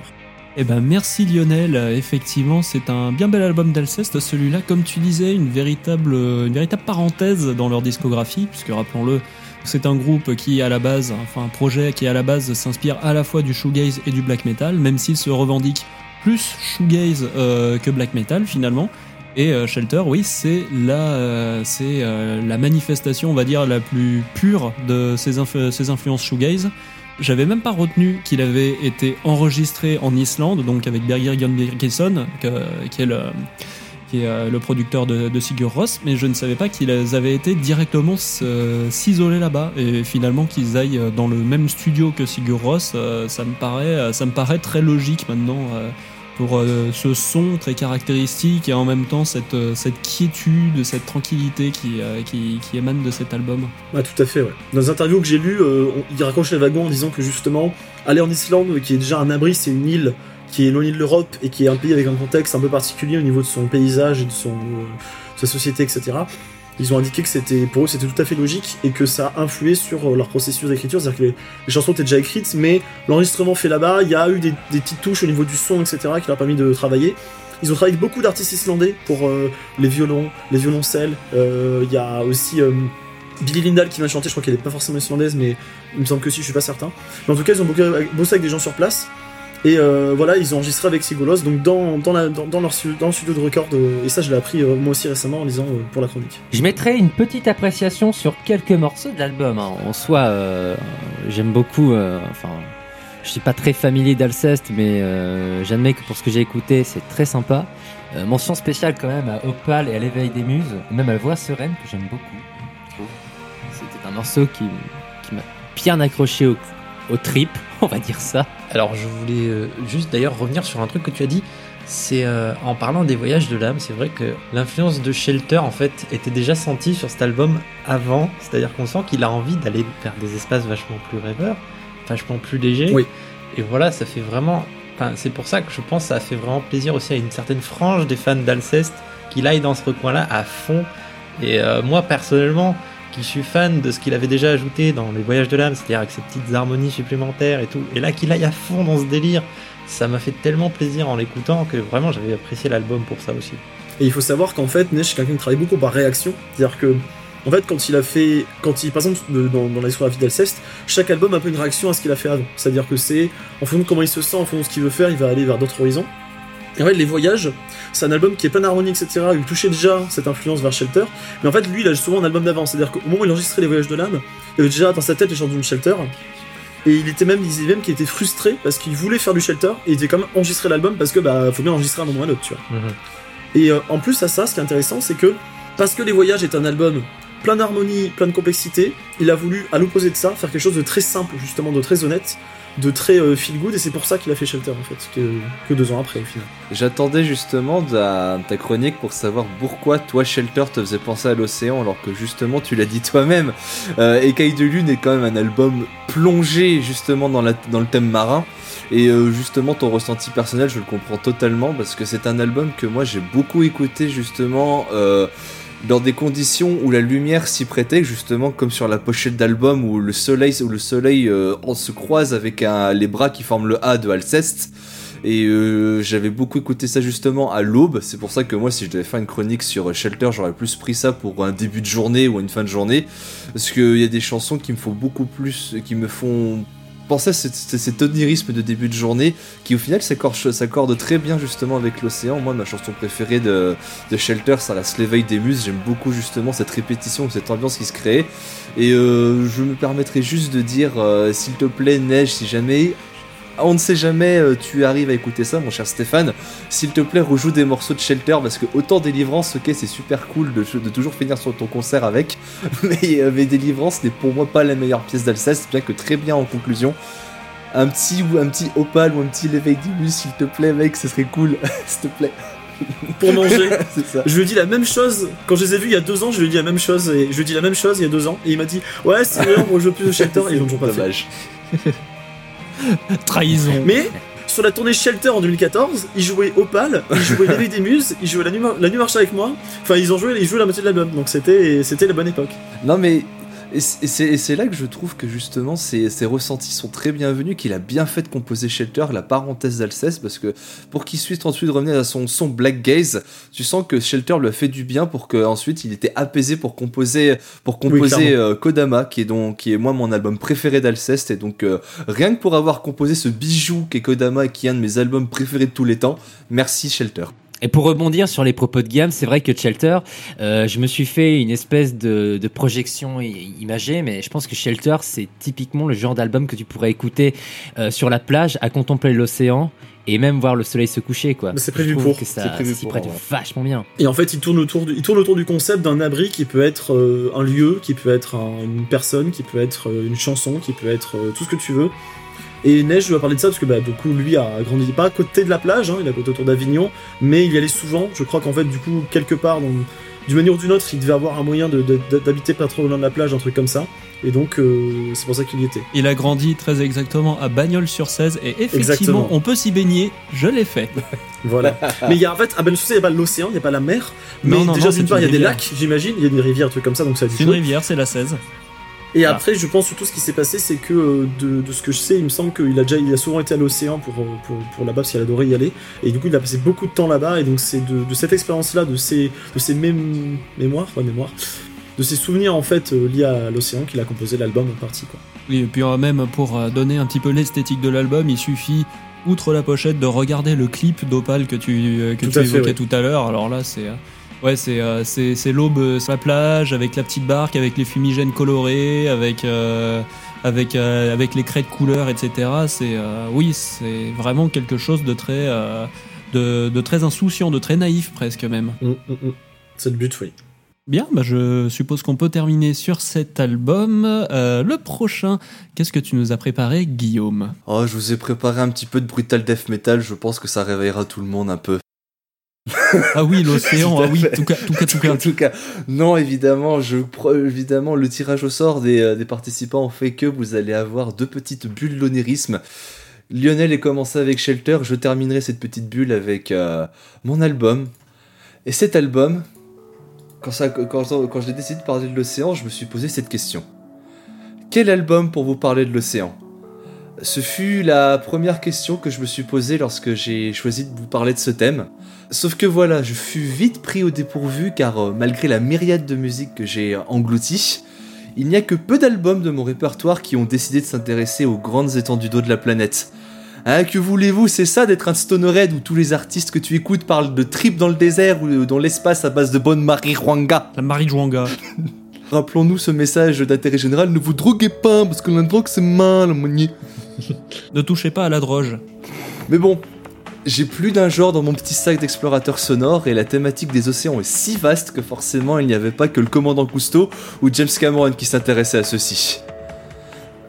Eh ben merci Lionel, effectivement c'est un bien bel album d'Alceste, celui-là comme tu disais une véritable, une véritable parenthèse dans leur discographie, puisque rappelons-le c'est un groupe qui à la base, enfin un projet qui à la base s'inspire à la fois du shoegaze et du black metal, même s'il se revendique plus shoegaze euh, que black metal finalement. Et euh, Shelter, oui, c'est la, euh, c'est la manifestation, on va dire, la plus pure de ces, ces influences shoegaze. J'avais même pas retenu qu'il avait été enregistré en Islande, donc avec Birgir que- qui est le, qui est euh, le producteur de, Sigur Rós, mais je ne savais pas qu'ils avaient été directement se- s'isoler là-bas et finalement qu'ils aillent dans le même studio que Sigur euh, ça me paraît, ça me paraît très logique maintenant. Pour euh, ce son très caractéristique et en même temps cette, euh, quiétude, cette tranquillité qui, euh, qui, émane de cet album. Ouais, tout à fait, ouais. Dans les interviews que j'ai lues, il raccroche les wagons en disant que justement, aller en Islande, qui est déjà un abri, c'est une île qui est éloignée de l'Europe et qui est un pays avec un contexte un peu particulier au niveau de son paysage et de sa société, etc. Ils ont indiqué que c'était, pour eux, c'était tout à fait logique et que ça a influé sur euh, leur processus d'écriture. C'est-à-dire que les, chansons étaient déjà écrites, mais l'enregistrement fait là-bas, il y a eu des, petites touches au niveau du son, etc., qui leur a permis de travailler. Ils ont travaillé avec beaucoup d'artistes islandais pour euh, les violons, les violoncelles. Euh, Il y a aussi Billy Lindahl qui vient chanter, je crois qu'elle est pas forcément islandaise, mais il me semble que si, je suis pas certain. Mais en tout cas, ils ont bossé avec des gens sur place. Et euh, voilà, ils ont enregistré avec Sigolos, donc dans, dans, la- dans, dans leur, dans le studio de record. euh, et ça, je l'ai appris euh, moi aussi récemment en lisant euh, pour la chronique. Je mettrai une petite appréciation sur quelques morceaux de l'album. hein. En soi, euh, j'aime beaucoup. euh, enfin, je suis pas très familier d'Alceste, mais euh, j'admets que pour ce que j'ai écouté, c'est très sympa. Euh, mention spéciale quand même à Opal et à l'éveil des muses, même à la voix sereine que j'aime beaucoup. C'était un morceau qui, qui m'a bien accroché au, au trip, on va dire ça. Alors je voulais euh, juste d'ailleurs revenir sur un truc que tu as dit. C'est euh, en parlant des voyages de l'âme, c'est vrai que l'influence de Shelter en fait était déjà sentie sur cet album avant. C'est-à-dire qu'on sent qu'il a envie d'aller vers des espaces vachement plus rêveurs, vachement plus légers. Oui. Et voilà, ça fait vraiment. Enfin, c'est pour ça que je pense que ça fait vraiment plaisir aussi à une certaine frange des fans d'Alceste qu'il aille dans ce recoin-là à fond. Et euh, moi personnellement, qui suis fan de ce qu'il avait déjà ajouté dans les voyages de l'âme, c'est-à-dire avec ses petites harmonies supplémentaires et tout, et là qu'il aille à fond dans ce délire, ça m'a fait tellement plaisir en l'écoutant que vraiment j'avais apprécié l'album pour ça aussi. Et il faut savoir qu'en fait, Nesh, c'est quelqu'un qui travaille beaucoup par réaction. C'est-à-dire que, en fait, quand il a fait, quand il, par exemple, dans, dans la discographie d'Alceste, chaque album a une réaction à ce qu'il a fait avant. C'est-à-dire que c'est, en fonction de comment il se sent, en fonction de ce qu'il veut faire, il va aller vers d'autres horizons. Et en fait, Les Voyages, c'est un album qui est plein d'harmonie, etc. Il touchait déjà cette influence vers Shelter. Mais en fait, lui, il a souvent un album d'avance. C'est-à-dire qu'au moment où il enregistrait Les Voyages de l'âme, il avait déjà dans sa tête les chansons de Shelter. Et il était même, il disait même qu'il était frustré parce qu'il voulait faire du Shelter et il était quand même enregistrer l'album parce que bah faut bien enregistrer un moment ou un autre, tu vois. Et euh, en plus à ça, ce qui est intéressant, c'est que parce que Les Voyages est un album plein d'harmonie, plein de complexité, il a voulu, à l'opposé de ça, faire quelque chose de très simple, justement, de très honnête, de très euh, feel good, et c'est pour ça qu'il a fait Shelter, en fait, que, deux ans après, au final. J'attendais justement ta, ta chronique pour savoir pourquoi toi Shelter te faisait penser à l'océan alors que justement tu l'as dit toi-même. Euh, Écaille de Lune est quand même un album plongé justement dans, la, dans le thème marin. Et euh, justement ton ressenti personnel je le comprends totalement parce que c'est un album que moi j'ai beaucoup écouté justement euh, dans des conditions où la lumière s'y prêtait justement comme sur la pochette d'album où le soleil euh, se croise avec les bras qui forment le A de Alceste. Et euh, j'avais beaucoup écouté ça justement à l'aube. C'est pour ça que moi, si je devais faire une chronique sur euh, Shelter, j'aurais plus pris ça pour un début de journée ou une fin de journée. Parce qu'il y a des chansons qui me font beaucoup plus, qui me font penser à cet, onirisme de début de journée qui au final s'accorde très bien justement avec l'océan. Moi, ma chanson préférée de, Shelter, c'est la L'éveil des muses. J'aime beaucoup justement cette répétition, cette ambiance qui se crée. Et euh, je me permettrai juste de dire, euh, s'il te plaît, Neige, si jamais on ne sait jamais, euh, tu arrives à écouter ça, mon cher Stéphane. S'il te plaît, rejoue des morceaux de Shelter parce que autant Délivrance, ok, c'est super cool de, de toujours finir sur ton concert avec, mais, euh, mais Délivrance n'est pour moi pas la meilleure pièce d'Alsace, bien que très bien en conclusion. Un petit ou un petit Opal ou un petit L'éveil d'Ibus, s'il te plaît, mec, ce serait cool, s'il te plaît. Pour manger, c'est ça. je lui ai dit la même chose, quand je les ai vus il y a deux ans, je lui ai dit la même chose, et je lui ai dit la même chose il y a deux ans, et il m'a dit, ouais, c'est vrai, on rejoue plus de Shelter, et ils l'ont toujours pas fait. Trahison. Mais sur la tournée Shelter en 2014, ils jouaient Opal, ils jouaient L'éveil des Muses, ils jouaient La Nuit, la nuit marche avec moi. Enfin, ils ont joué, ils jouaient la moitié de l'album, donc c'était c'était la bonne époque. Non mais et c'est là que je trouve que justement ces, ces ressentis sont très bienvenus, qu'il a bien fait de composer Shelter, la parenthèse d'Alceste, parce que pour qu'il puisse ensuite revenir à son son Black Gaze, tu sens que Shelter lui a fait du bien pour qu'ensuite il était apaisé pour composer pour composer euh, Kodama, qui est donc qui est moi mon album préféré d'Alceste, et donc euh, rien que pour avoir composé ce bijou qu'est Kodama, qui est un de mes albums préférés de tous les temps, merci Shelter. Et pour rebondir sur les propos de gamme, c'est vrai que Shelter, euh, je me suis fait une espèce de, de projection imagée, mais je pense que Shelter, c'est typiquement le genre d'album que tu pourrais écouter euh, sur la plage, à contempler l'océan et même voir le soleil se coucher, quoi. C'est prévu pour. que ça C'est prévu pour, prête ouais. vachement bien. Et en fait, il tourne autour du, il tourne autour du concept d'un abri qui peut être euh, un lieu, qui peut être un- une personne, qui peut être une chanson, qui peut être tout ce que tu veux. Et Neige, je vais parler de ça parce que bah, du coup, lui a grandi pas à côté de la plage, hein, il a côté autour d'Avignon, mais il y allait souvent. Je crois qu'en fait, du coup, quelque part, d'une manière ou d'une autre, il devait avoir un moyen d'habiter pas trop loin de la plage, un truc comme ça. Et donc, euh, c'est pour ça qu'il y était. Il a grandi très exactement à Bagnols-sur-Cèze et effectivement, Exactement. on peut s'y baigner. Je l'ai fait. Voilà. mais il y a en fait, à Ben il n'y a pas l'océan, il n'y a pas la mer. Mais Non, non, déjà, d'une part, il y a des rivière. lacs, j'imagine, il y a des rivières, un truc comme ça, donc ça C'est une rivière, c'est la 16. Et Ah. après, je pense surtout ce qui s'est passé, c'est que euh, de, de ce que je sais, il me semble qu'il a déjà, il a souvent été à l'océan pour, euh, pour, pour là-bas parce qu'il adorait y aller. Et du coup, il a passé beaucoup de temps là-bas. Et donc, c'est de, de cette expérience-là, de ces, de ces mém- mémoires, ouais, mémoires, de ces souvenirs en fait euh, liés à l'océan qu'il a composé l'album en partie. Quoi. Oui, et puis même pour donner un petit peu l'esthétique de l'album, il suffit, outre la pochette, de regarder le clip d'Opal que tu, que Tout tu fait, évoquais ouais. tout à l'heure. Alors là, c'est. Ouais, c'est euh, c'est c'est l'aube euh, sur la plage avec la petite barque, avec les fumigènes colorés, avec euh, avec euh, avec les craies de couleurs, etc. C'est euh, oui, c'est vraiment quelque chose de très euh, de, de très insouciant, de très naïf presque même. Hum, hum, hum. C'est le but, oui. Bien, bah je suppose qu'on peut terminer sur cet album. Euh, le prochain, qu'est-ce que tu nous as préparé, Guillaume? Oh, je vous ai préparé un petit peu de brutal death metal, je pense que ça réveillera tout le monde un peu. Ah oui, l'océan, ah oui, tout cas, tout cas, tout cas. En tout cas, non, évidemment, je, évidemment, le tirage au sort des, euh, des participants fait que vous allez avoir deux petites bulles d'onirisme. Lionel est commencé avec Shelter, je terminerai cette petite bulle avec euh, mon album. Et cet album, quand, ça, quand, quand j'ai décidé de parler de l'océan, je me suis posé cette question. Quel album pour vous parler de l'océan? Ce fut la première question que je me suis posée lorsque j'ai choisi de vous parler de ce thème. Sauf que voilà, je fus vite pris au dépourvu car euh, malgré la myriade de musique que j'ai engloutie, il n'y a que peu d'albums de mon répertoire qui ont décidé de s'intéresser aux grandes étendues d'eau de la planète. Hein, que voulez-vous, c'est ça d'être un stonerhead où tous les artistes que tu écoutes parlent de trip dans le désert ou dans l'espace à base de bonne marijuana. La marijuana. Rappelons-nous ce message d'intérêt général, ne vous droguez pas parce que la drogue c'est mal, monnier. Ne touchez pas à la droge. Mais bon, j'ai plus d'un genre dans mon petit sac d'explorateur sonore et la thématique des océans est si vaste que forcément il n'y avait pas que le commandant Cousteau ou James Cameron qui s'intéressaient à ceci.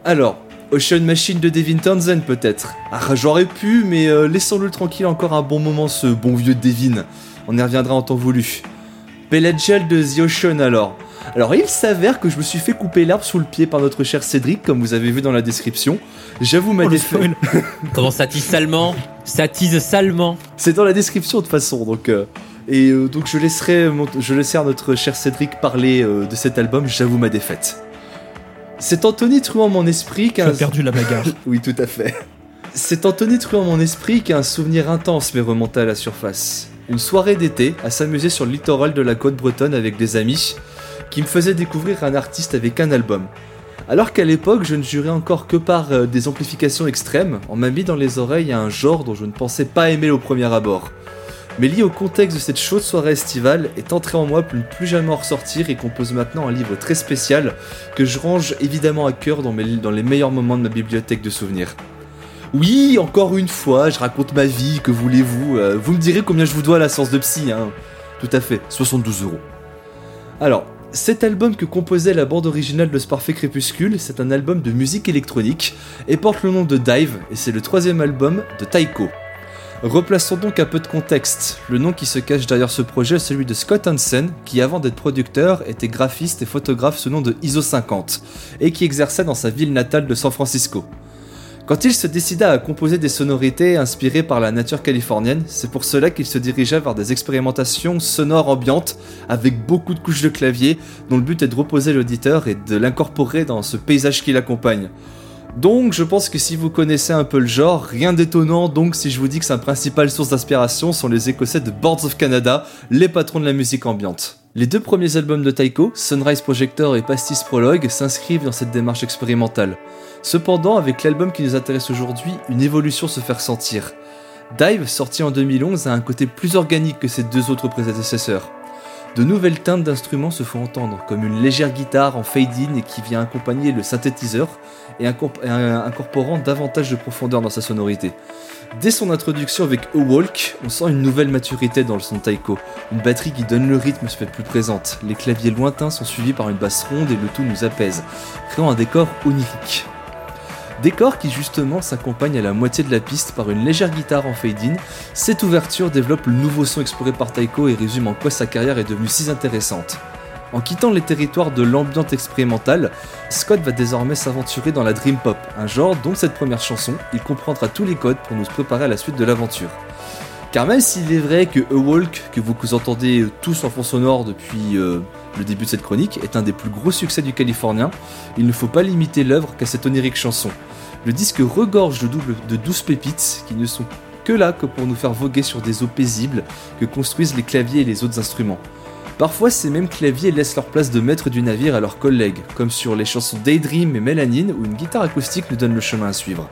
Alors, Ocean Machine de Devin Townsend peut-être. Ah, j'aurais pu, mais euh, laissons-le tranquille encore un bon moment ce bon vieux Devin. On y reviendra en temps voulu. Pelagial de The Ocean alors. Alors il s'avère que je me suis fait couper l'herbe sous le pied par notre cher Cédric, comme vous avez vu dans la description. J'avoue ma Oh, défaite. Comment ça tisse salement? Ça tise salement. C'est dans la description de toute façon, donc euh, et euh, donc je laisserai mon- je laisserai notre cher Cédric parler euh, de cet album. J'avoue ma défaite. C'est Anthony truand mon esprit qu'un as perdu la bagarre. oui tout à fait. C'est Anthony truand mon esprit qui a un souvenir intense mais remonté à la surface. Une soirée d'été à s'amuser sur le littoral de la côte bretonne avec des amis qui me faisaient découvrir un artiste avec un album. Alors qu'à l'époque, je ne jurais encore que par euh, des amplifications extrêmes, on m'a mis dans les oreilles un genre dont je ne pensais pas aimer au premier abord. Mais lié au contexte de cette chaude soirée estivale, est entré en moi pour ne plus jamais en ressortir et compose maintenant un livre très spécial que je range évidemment à cœur dans les meilleurs moments de ma bibliothèque de souvenirs. Oui, encore une fois, je raconte ma vie, que voulez-vous euh, Vous me direz combien je vous dois à la séance de psy, hein Tout à fait, 72 euros. Alors, cet album que composait la bande originale de ce parfait crépuscule, c'est un album de musique électronique et porte le nom de Dive, et c'est le troisième album de Taiko. Replaçons donc un peu de contexte. Le nom qui se cache derrière ce projet est celui de Scott Hansen, qui avant d'être producteur était graphiste et photographe sous nom de ISO 50, et qui exerçait dans sa ville natale de San Francisco. Quand il se décida à composer des sonorités inspirées par la nature californienne, c'est pour cela qu'il se dirigea vers des expérimentations sonores ambiantes avec beaucoup de couches de clavier dont le but est de reposer l'auditeur et de l'incorporer dans ce paysage qui l'accompagne. Donc je pense que si vous connaissez un peu le genre, rien d'étonnant donc si je vous dis que sa principale source d'inspiration sont les Écossais de Boards of Canada, les patrons de la musique ambiante. Les deux premiers albums de Taiko, Sunrise Projector et Pastis Prologue, s'inscrivent dans cette démarche expérimentale. Cependant, avec l'album qui nous intéresse aujourd'hui, une évolution se fait ressentir. Dive, sorti en 2011, a un côté plus organique que ses deux autres prédécesseurs. De nouvelles teintes d'instruments se font entendre, comme une légère guitare en fade-in qui vient accompagner le synthétiseur et incorp- et, incorporant davantage de profondeur dans sa sonorité. Dès son introduction avec A Walk, on sent une nouvelle maturité dans le son Taiko. Une batterie qui donne le rythme se fait plus présente, les claviers lointains sont suivis par une basse ronde et le tout nous apaise, créant un décor onirique. Décor qui justement s'accompagne à la moitié de la piste par une légère guitare en fade-in. Cette ouverture développe le nouveau son exploré par Taiko et résume en quoi sa carrière est devenue si intéressante. En quittant les territoires de l'ambiance expérimentale, Scott va désormais s'aventurer dans la dream pop, un genre dont cette première chanson, il comprendra tous les codes pour nous préparer à la suite de l'aventure. Car même s'il est vrai que A Walk, que vous entendez tous en fond sonore depuis euh, le début de cette chronique, est un des plus gros succès du Californien, il ne faut pas limiter l'œuvre qu'à cette onirique chanson. Le disque regorge de, double, de douze pépites qui ne sont que là que pour nous faire voguer sur des eaux paisibles que construisent les claviers et les autres instruments. Parfois, ces mêmes claviers laissent leur place de maître du navire à leurs collègues, comme sur les chansons Daydream et Mélanine où une guitare acoustique nous donne le chemin à suivre.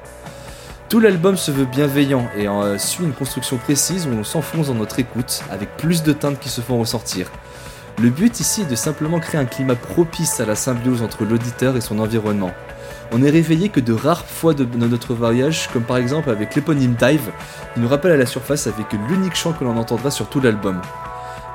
Tout l'album se veut bienveillant et euh, suit une construction précise où on s'enfonce dans notre écoute, avec plus de teintes qui se font ressortir. Le but ici est de simplement créer un climat propice à la symbiose entre l'auditeur et son environnement. On est réveillé que de rares fois de, notre voyage, comme par exemple avec l'éponyme Dive, qui nous rappelle à la surface avec l'unique chant que l'on entendra sur tout l'album.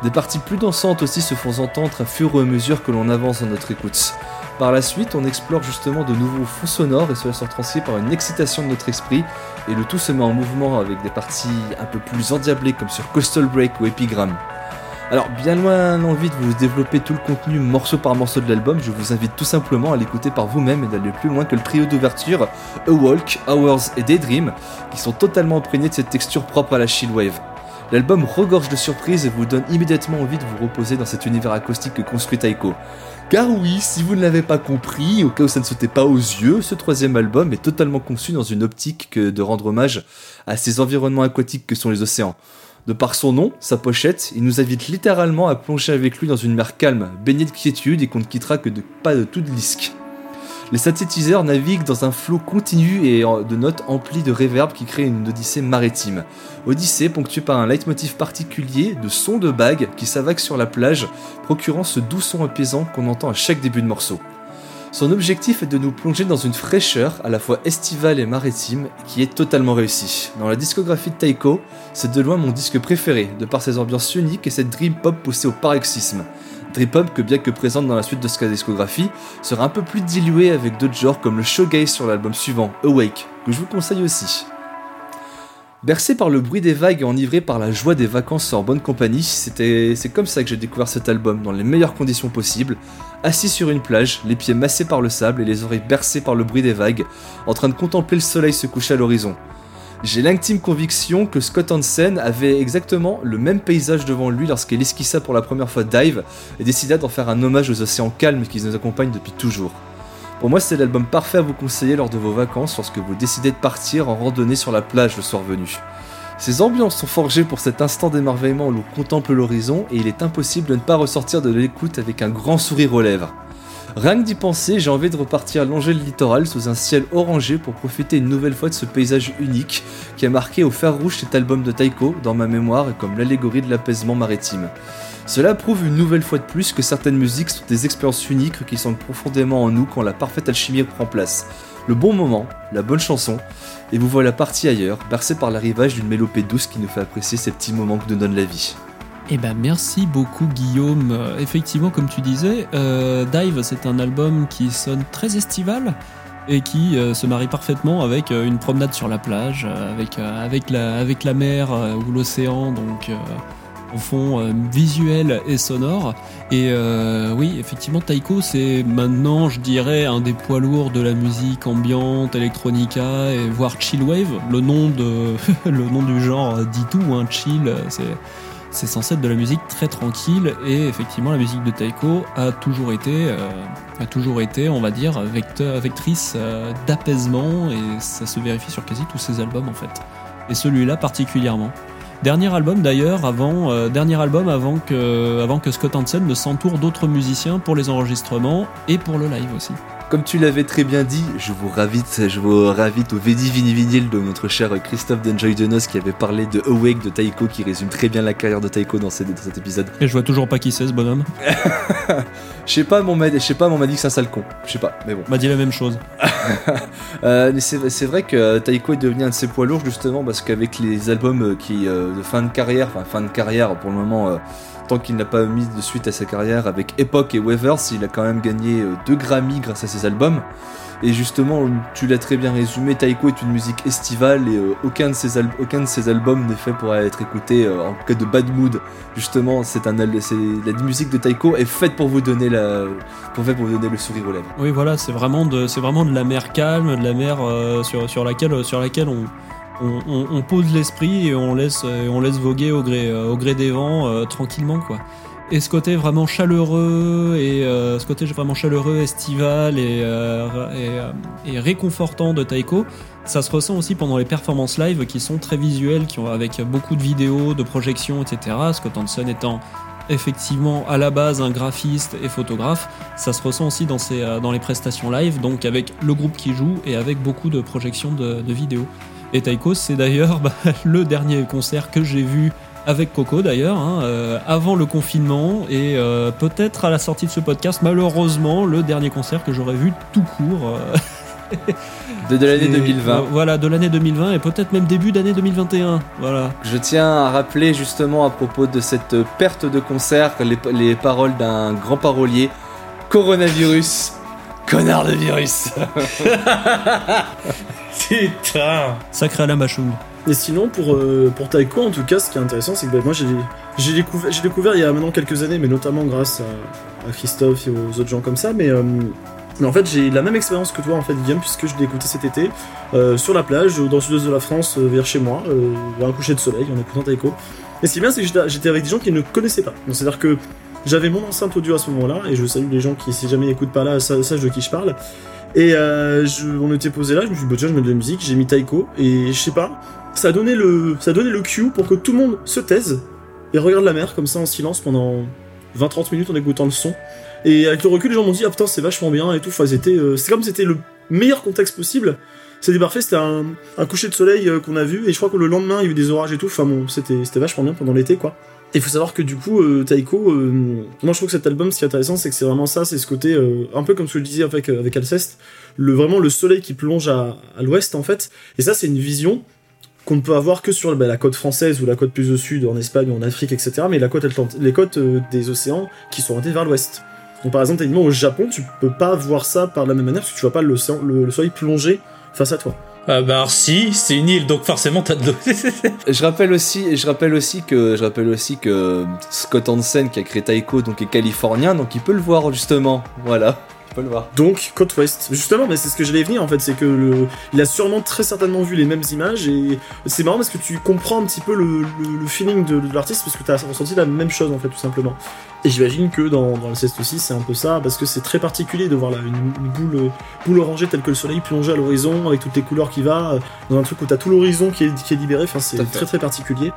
Des parties plus dansantes aussi se font entendre à fur et à mesure que l'on avance dans notre écoute. Par la suite, on explore justement de nouveaux fonds sonores et cela se retranscrit par une excitation de notre esprit, et le tout se met en mouvement avec des parties un peu plus endiablées comme sur Coastal Break ou Epigram. Alors, bien loin l'envie de vous développer tout le contenu morceau par morceau de l'album, je vous invite tout simplement à l'écouter par vous-même et d'aller plus loin que le trio d'ouverture A Walk, Hours et Daydream, qui sont totalement imprégnés de cette texture propre à la chillwave. L'album regorge de surprises et vous donne immédiatement envie de vous reposer dans cet univers acoustique que construit Taiko. Car oui, si vous ne l'avez pas compris, au cas où ça ne sautait pas aux yeux, ce troisième album est totalement conçu dans une optique que de rendre hommage à ces environnements aquatiques que sont les océans. De par son nom, sa pochette, il nous invite littéralement à plonger avec lui dans une mer calme, baignée de quiétude et qu'on ne quittera que de pas de tout disque. Les synthétiseurs naviguent dans un flot continu et de notes emplies de réverb qui créent une odyssée maritime. Odyssée ponctuée par un leitmotiv particulier de sons de bagues qui s'avaquent sur la plage, procurant ce doux son apaisant qu'on entend à chaque début de morceau. Son objectif est de nous plonger dans une fraîcheur à la fois estivale et maritime qui est totalement réussie. Dans la discographie de Taiko, c'est de loin mon disque préféré, de par ses ambiances uniques et cette dream pop poussée au paroxysme. Dream pop que bien que présente dans la suite de sa discographie, sera un peu plus diluée avec d'autres genres comme le shoegaze sur l'album suivant, Awake, que je vous conseille aussi. Bercé par le bruit des vagues et enivré par la joie des vacances en bonne compagnie, c'était, c'est comme ça que j'ai découvert cet album, dans les meilleures conditions possibles, assis sur une plage, les pieds massés par le sable et les oreilles bercées par le bruit des vagues, en train de contempler le soleil se coucher à l'horizon. J'ai l'intime conviction que Scott Hansen avait exactement le même paysage devant lui lorsqu'il esquissa pour la première fois Dive et décida d'en faire un hommage aux océans calmes qui nous accompagnent depuis toujours. Pour moi, c'est l'album parfait à vous conseiller lors de vos vacances lorsque vous décidez de partir en randonnée sur la plage le soir venu. Ces ambiances sont forgées pour cet instant d'émerveillement où l'on contemple l'horizon et il est impossible de ne pas ressortir de l'écoute avec un grand sourire aux lèvres. Rien que d'y penser, j'ai envie de repartir longer le littoral sous un ciel orangé pour profiter une nouvelle fois de ce paysage unique qui a marqué au fer rouge cet album de Taiko dans ma mémoire et comme l'allégorie de l'apaisement maritime. Cela prouve une nouvelle fois de plus que certaines musiques sont des expériences uniques qui sont profondément en nous quand la parfaite alchimie prend place. Le bon moment, la bonne chanson, et vous voilà parti ailleurs, bercé par l'arrivage d'une mélopée douce qui nous fait apprécier ces petits moments que nous donne la vie. Eh ben merci beaucoup Guillaume. Euh, Effectivement, comme tu disais, euh, Dive c'est un album qui sonne très estival et qui euh, se marie parfaitement avec une promenade sur la plage, avec, la, avec la mer ou l'océan, donc au fond euh, visuel et sonore. Et euh, oui, effectivement, Taiko c'est maintenant, je dirais, un des poids lourds de la musique ambiante, electronica et voire chillwave. Le nom de le nom du genre dit tout, hein, chill, c'est censé être de la musique très tranquille et effectivement la musique de Taiko a toujours été, euh, a toujours été, on va dire, vecteur, vectrice d'apaisement et ça se vérifie sur quasi tous ses albums en fait. Et celui-là particulièrement. Dernier album d'ailleurs avant, euh, dernier album avant que, avant que Scott Hansen ne s'entoure d'autres musiciens pour les enregistrements et pour le live aussi. Comme tu l'avais très bien dit, je vous ravite, je vous ravite au Vedi Vini Vinyl de notre cher Christophe d'Enjoy Denos qui avait parlé de Awake de Taiko qui résume très bien la carrière de Taiko dans, ces- dans cet épisode. Et je vois toujours pas qui c'est ce bonhomme. Je sais pas, mon m'a- dit que c'est un sale con. Je sais pas, mais bon. M'a dit la même chose. Euh, c'est vrai que Taiko est devenu un de ses poids lourds justement parce qu'avec les albums qui euh, de fin de carrière, enfin fin de carrière pour le moment, euh, qu'il n'a pas mis de suite à sa carrière avec Epoch et Weathers, il a quand même gagné euh, deux Grammy grâce à ses albums. Et justement, tu l'as très bien résumé, Taiko est une musique estivale et euh, aucun, de ses aucun de ses albums n'est fait pour être écouté euh, en cas de bad mood. Justement, c'est un, la musique de Taiko est faite pour vous donner la, pour vous donner le sourire aux lèvres. Oui, voilà, c'est vraiment de, c'est vraiment de la mer calme, de la mer euh, sur, sur laquelle, sur laquelle on, on, pose l'esprit et on laisse, et on laisse voguer au gré, euh, au gré des vents euh, tranquillement, quoi. Et ce côté vraiment chaleureux et euh, ce côté vraiment chaleureux, estival et, euh, euh, réconfortant de Taiko, ça se ressent aussi pendant les performances live qui sont très visuelles, qui ont avec beaucoup de vidéos, de projections, etc. Scott Hanson étant effectivement à la base un graphiste et photographe, ça se ressent aussi dans, euh, dans les prestations live, donc avec le groupe qui joue et avec beaucoup de projections de vidéos. Et Taiko, c'est d'ailleurs bah, le dernier concert que j'ai vu avec Coco d'ailleurs, hein, euh, avant le confinement et euh, peut-être à la sortie de ce podcast, malheureusement, le dernier concert que j'aurais vu tout court. euh, De, de l'année et- 2020. euh, voilà, de l'année 2020 et peut-être même début d'année 2021. Voilà. Je tiens à rappeler justement à propos de cette perte de concert les, les paroles d'un grand parolier coronavirus. Connard de virus Putain Sacré Alain Bachung. Et sinon, pour, euh, pour Taiko, en tout cas, ce qui est intéressant, c'est que ben, moi, j'ai j'ai découvert, j'ai découvert il y a maintenant quelques années, mais notamment grâce à, à Christophe et aux autres gens comme ça, mais, euh, mais en fait, j'ai la même expérience que toi, en fait, Guillaume, puisque je l'ai écouté cet été, euh, sur la plage, dans le sud-est de la France, euh, vers chez moi, euh, vers un coucher de soleil, en écoutant Taiko. Et ce qui est bien, c'est que j'étais- avec des gens qui ne connaissaient pas. Donc, C'est-à-dire que j'avais mon enceinte audio à ce moment-là, et je salue les gens qui, si jamais ils écoutent pas là, sa- sachent de qui je parle. Et euh, je- on était posé là, je me suis dit, bah, tiens, je mets de la musique, j'ai mis Taiko, et je sais pas, ça a donné le, ça a donné le cue pour que tout le monde se taise et regarde la mer comme ça en silence pendant 20-30 minutes en écoutant le son. Et avec le recul, les gens m'ont dit, ah putain, c'est vachement bien et tout. Enfin, c'était, euh, c'est comme c'était le meilleur contexte possible. C'était parfait, c'était un, un coucher de soleil euh, qu'on a vu, et je crois que le lendemain, il y a eu des orages et tout. Enfin bon, c'était, c'était vachement bien pendant l'été, quoi. Il faut savoir que du coup, euh, Taiko, euh, moi je trouve que cet album, ce qui est intéressant, c'est que c'est vraiment ça, c'est ce côté, euh, un peu comme ce que je disais avec, Alceste, le, vraiment le soleil qui plonge à, l'ouest en fait. Et ça, c'est une vision qu'on ne peut avoir que sur bah, la côte française ou la côte plus au sud, en Espagne en Afrique, etc. Mais les côtes des océans qui sont orientées vers l'ouest. Donc par exemple, au Japon, tu peux pas voir ça par la même manière parce que tu vois pas le soleil plonger face à toi. Ah bah si, c'est une île, donc forcément t'as de l'eau. Je rappelle aussi, je rappelle aussi que, je rappelle aussi que Scott Hansen qui a créé Taiko donc est californien, donc il peut le voir justement. Voilà, il peut le voir. Donc côte ouest. Justement, mais c'est ce que j'allais venir en fait, c'est que le, il a sûrement très certainement vu les mêmes images et c'est marrant parce que tu comprends un petit peu le, le- le feeling de, de l'artiste parce que tu as ressenti la même chose en fait tout simplement. Et j'imagine que dans, dans le ceste aussi c'est un peu ça parce que c'est très particulier de voir là une, une boule, boule orangée telle que le soleil plongée à l'horizon avec toutes les couleurs qui va dans un truc où t'as tout l'horizon qui est, qui est libéré. Enfin c'est très très particulier.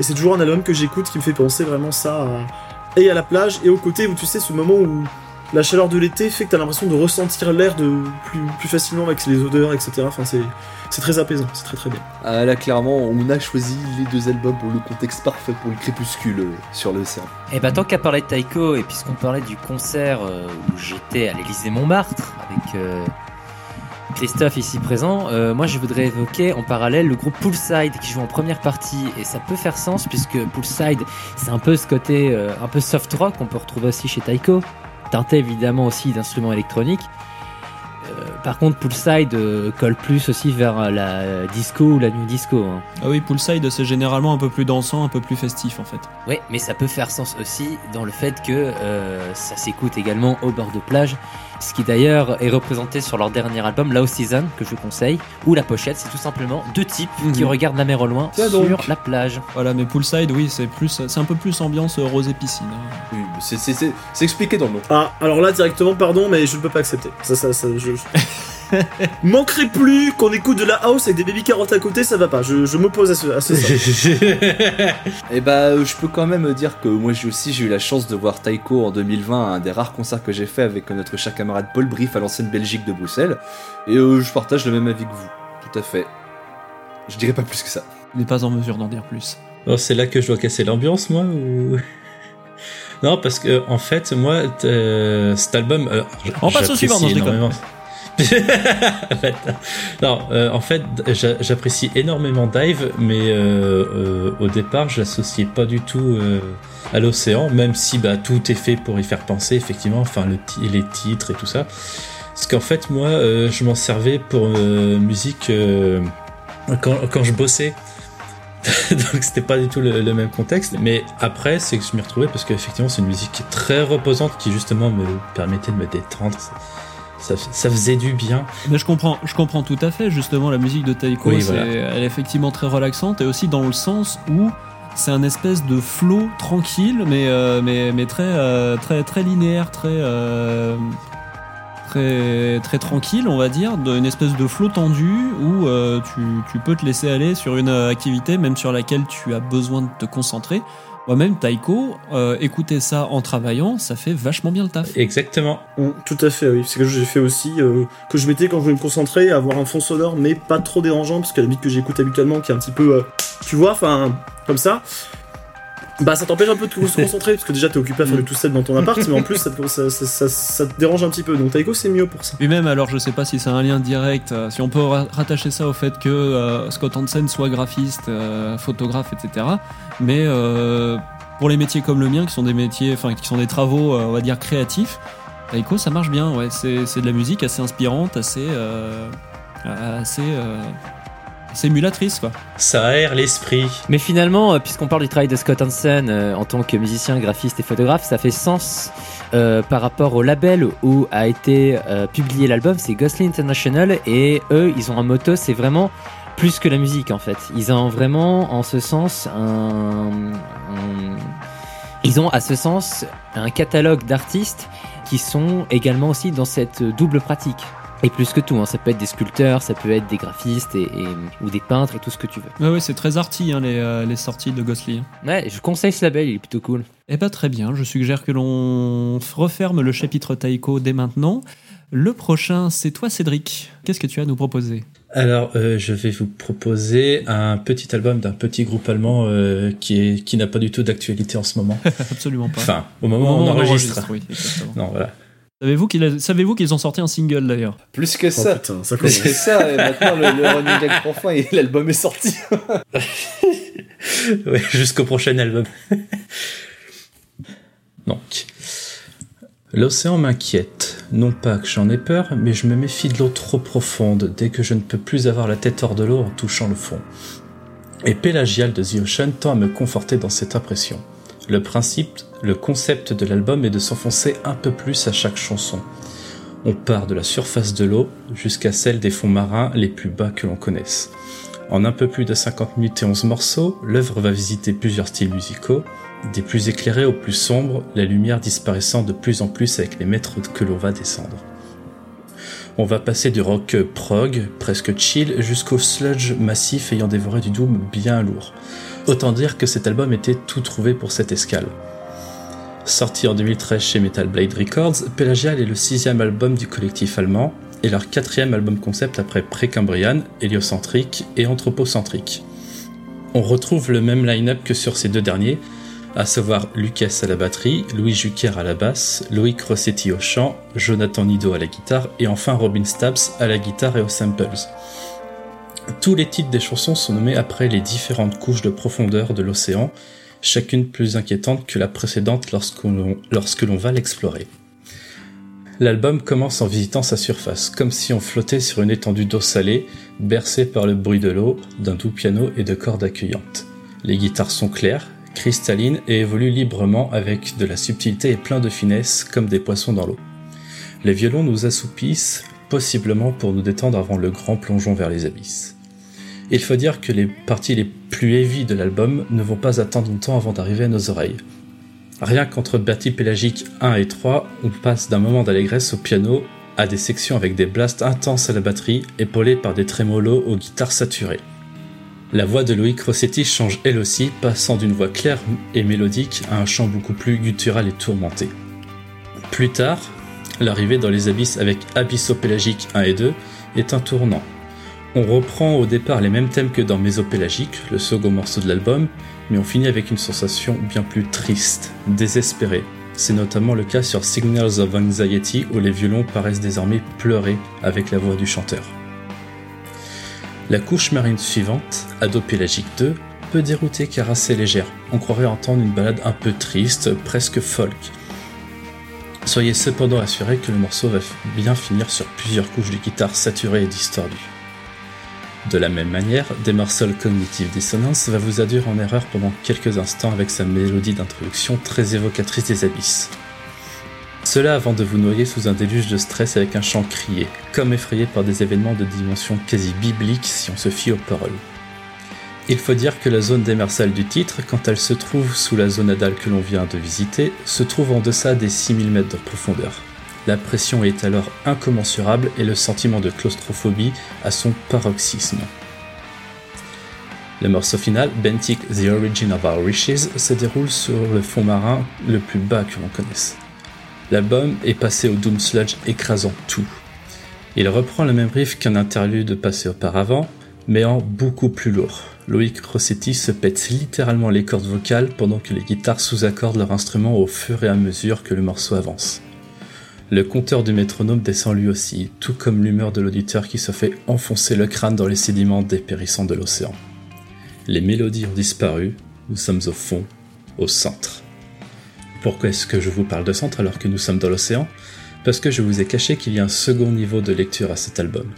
Et c'est toujours un album que j'écoute qui me fait penser vraiment ça à, et à la plage et au côté où tu sais ce moment où la chaleur de l'été fait que t'as l'impression de ressentir l'air de plus, plus facilement avec les odeurs, etc. Enfin, c'est, c'est très apaisant, c'est très très bien. Ah, là clairement, on a choisi les deux albums pour le contexte parfait pour le crépuscule euh, sur l'océan. Et bah tant qu'à parler de Taiko, et puisqu'on parlait du concert euh, où j'étais à l'Élysée Montmartre avec euh, Christophe ici présent, euh, moi je voudrais évoquer en parallèle le groupe Poolside qui joue en première partie et ça peut faire sens puisque Poolside c'est un peu ce côté euh, un peu soft rock qu'on peut retrouver aussi chez Taiko, évidemment aussi d'instruments électroniques. Euh, par contre Poolside euh, colle plus aussi vers la disco ou la new disco. hein. Ah oui, Poolside, c'est généralement un peu plus dansant, un peu plus festif en fait. Oui, mais ça peut faire sens aussi dans le fait que euh, ça s'écoute également au bord de plage, ce qui d'ailleurs est représenté sur leur dernier album, Lao Season, que je vous conseille, où la pochette c'est tout simplement deux types qui Mhm. regardent la mer au loin Tiens sur donc. la plage. Voilà, mais Poolside, oui, c'est plus, c'est un peu plus ambiance rosée piscine. hein. Oui, mais c'est, c'est, c'est, c'est expliqué dans le nom. Ah, alors là, directement, pardon, mais je ne peux pas accepter. Ça, ça, ça, je... Manquerait plus qu'on écoute de la house avec des baby carottes à côté, ça va pas. Je, je m'oppose à ce, à ce. Et bah, euh, je peux quand même dire que moi j'ai aussi j'ai eu la chance de voir Taiko en 2020, un des rares concerts que j'ai fait avec notre cher camarade Paul Brief à l'ancienne Belgique de Bruxelles. Et euh, je partage le même avis que vous, tout à fait. Je dirais pas plus que ça. Il n'est pas en mesure d'en dire plus. Oh, c'est là que je dois casser l'ambiance, moi ou... Non, parce que en fait, moi, euh, cet album. euh, On passe au suivant, non, je. non, euh, en fait, j'a- j'apprécie énormément Dive, mais euh, euh, au départ, je l'associais pas du tout à l'océan, même si bah, tout est fait pour y faire penser, effectivement, enfin les titres et tout ça. Parce qu'en fait, moi, je m'en servais pour musique quand, je bossais. Donc c'était pas du tout le, le même contexte. Mais après, c'est que je m'y retrouvais parce qu'effectivement, c'est une musique très reposante qui justement me permettait de me détendre. Ça, ça faisait du bien. Mais je comprends, je comprends tout à fait. Justement, la musique de Taiko, Oui, voilà. elle est effectivement très relaxante et aussi dans le sens où c'est un espèce de flow tranquille, mais euh, mais mais très euh, très très linéaire, très euh, très très tranquille, on va dire, d'une espèce de flow tendu où tu tu peux te laisser aller sur une activité même sur laquelle tu as besoin de te concentrer. Moi-même, Taiko, euh, écouter ça en travaillant, ça fait vachement bien le taf. Exactement. Mm, Tout à fait, oui. C'est quelque chose que j'ai fait aussi, euh, que je mettais quand je voulais me concentrer, avoir un fond sonore, mais pas trop dérangeant, parce que la musique que j'écoute habituellement, qui est un petit peu, euh, tu vois, enfin, comme ça, bah ça t'empêche un peu de se concentrer, parce que déjà t'es occupé à faire du tout seul dans ton appart, mais en plus ça te, dérange un petit peu. Donc Taiko c'est mieux pour ça. Puis même, alors je sais pas si c'est un lien direct, euh, si on peut ra- rattacher ça au fait que euh, Scott Hansen soit graphiste, euh, photographe, etc. Mais pour les métiers comme le mien, qui sont des métiers, enfin qui sont des travaux, on va dire créatifs, Taiko ça marche bien. Ouais, c'est de la musique assez inspirante, assez assez assez émulatrice quoi. Ça aère l'esprit. Mais finalement, euh, puisqu'on parle du travail de Scott Hansen euh, en tant que musicien, graphiste et photographe, ça fait sens euh, par rapport au label où a été euh, publié l'album, c'est Ghostly International, et eux, ils ont un motto, c'est vraiment plus que la musique en fait. Ils ont vraiment, en ce sens, un, un- ils ont à ce sens un catalogue d'artistes qui sont également aussi dans cette double pratique. Et plus que tout, hein, ça peut être des sculpteurs, ça peut être des graphistes et, et- ou des peintres et tout ce que tu veux. Ouais, ouais, c'est très arty hein, les, euh, les sorties de Ghostly. Ouais, je conseille ce label, il est plutôt cool. Eh ben très bien, je suggère que l'on referme le chapitre Taiko dès maintenant. Le prochain, c'est toi Cédric. Qu'est-ce que tu as à nous proposer? Alors, euh, je vais vous proposer un petit album d'un petit groupe allemand euh, qui est qui n'a pas du tout d'actualité en ce moment. Absolument pas. Enfin, au Au moment où on enregistre. oui, exactement. Non, voilà. Savez-vous qu'ils ont sorti un single d'ailleurs Plus que Oh ça. putain, ça Plus que ça, et maintenant le, le running gag fin et l'album est sorti. Ouais, jusqu'au prochain album. Donc, l'océan m'inquiète. Non pas que j'en ai peur, mais je me méfie de l'eau trop profonde dès que je ne peux plus avoir la tête hors de l'eau en touchant le fond. Et Pelagial de The Ocean tend à me conforter dans cette impression. Le principe, le concept de l'album est de s'enfoncer un peu plus à chaque chanson. On part de la surface de l'eau jusqu'à celle des fonds marins les plus bas que l'on connaisse. En un peu plus de 50 minutes et 11 morceaux, l'œuvre va visiter plusieurs styles musicaux, des plus éclairés aux plus sombres, la lumière disparaissant de plus en plus avec les mètres que l'on va descendre. On va passer du rock prog, presque chill, jusqu'au sludge massif ayant dévoré du doom bien lourd. Autant dire que cet album était tout trouvé pour cette escale. Sorti en 2013 chez Metal Blade Records, Pelagial est le sixième album du collectif allemand et leur quatrième album concept après Précambrian, héliocentrique et anthropocentrique. On retrouve le même line-up que sur ces deux derniers, à savoir Lucas à la batterie, Louis Jucker à la basse, Loïc Rossetti au chant, Jonathan Nido à la guitare et enfin Robin Stubbs à la guitare et aux samples. Tous les titres des chansons sont nommés après les différentes couches de profondeur de l'océan, chacune plus inquiétante que la précédente lorsque l'on va l'explorer. L'album commence en visitant sa surface, comme si on flottait sur une étendue d'eau salée, bercée par le bruit de l'eau, d'un doux piano et de cordes accueillantes. Les guitares sont claires, cristallines et évoluent librement avec de la subtilité et plein de finesse comme des poissons dans l'eau. Les violons nous assoupissent, possiblement pour nous détendre avant le grand plongeon vers les abysses. Il faut dire que les parties les plus heavy de l'album ne vont pas attendre longtemps avant d'arriver à nos oreilles. Rien qu'entre Bertie Pélagique 1 et 3, on passe d'un moment d'allégresse au piano à des sections avec des blasts intenses à la batterie, épaulés par des trémolos aux guitares saturées. La voix de Loïc Rossetti change elle aussi, passant d'une voix claire et mélodique à un chant beaucoup plus guttural et tourmenté. Plus tard, l'arrivée dans les abysses avec Abyssopélagique 1 et 2 est un tournant. On reprend au départ les mêmes thèmes que dans Mésopélagique, le second morceau de l'album, mais on finit avec une sensation bien plus triste, désespérée, C'est notamment le cas sur Signals of Anxiety où les violons paraissent désormais pleurer avec la voix du chanteur. La couche marine suivante, Ado Pélagique 2, peut dérouter car assez légère. On croirait entendre une balade un peu triste, presque folk. Soyez cependant assurés que le morceau va bien finir sur plusieurs couches de guitare saturées et distordues. De la même manière, Demersal Cognitive Dissonance va vous induire en erreur pendant quelques instants avec sa mélodie d'introduction très évocatrice des abysses. Cela avant de vous noyer sous un déluge de stress avec un chant crié, comme effrayé par des événements de dimension quasi biblique si on se fie aux paroles. Il faut dire que la zone démersale du titre, quand elle se trouve sous la zone adale que l'on vient de visiter, se trouve en deçà des 6000 mètres de profondeur. La pression est alors incommensurable et le sentiment de claustrophobie à son paroxysme. Le morceau final, Bentic The Origin of Our Wishes, se déroule sur le fond marin le plus bas que l'on connaisse. L'album est passé au Doom Sludge écrasant tout. Il reprend le même riff qu'un interlude passé auparavant, mais en beaucoup plus lourd. Loïc Rossetti se pète littéralement les cordes vocales pendant que les guitares sous-accordent leur instrument au fur et à mesure que le morceau avance. Le compteur du métronome descend lui aussi, tout comme l'humeur de l'auditeur qui se fait enfoncer le crâne dans les sédiments dépérissants de l'océan. Les mélodies ont disparu, nous sommes au fond, au centre. Pourquoi est-ce que je vous parle de centre alors que nous sommes dans l'océan? Parce que je vous ai caché qu'il y a un second niveau de lecture à cet album.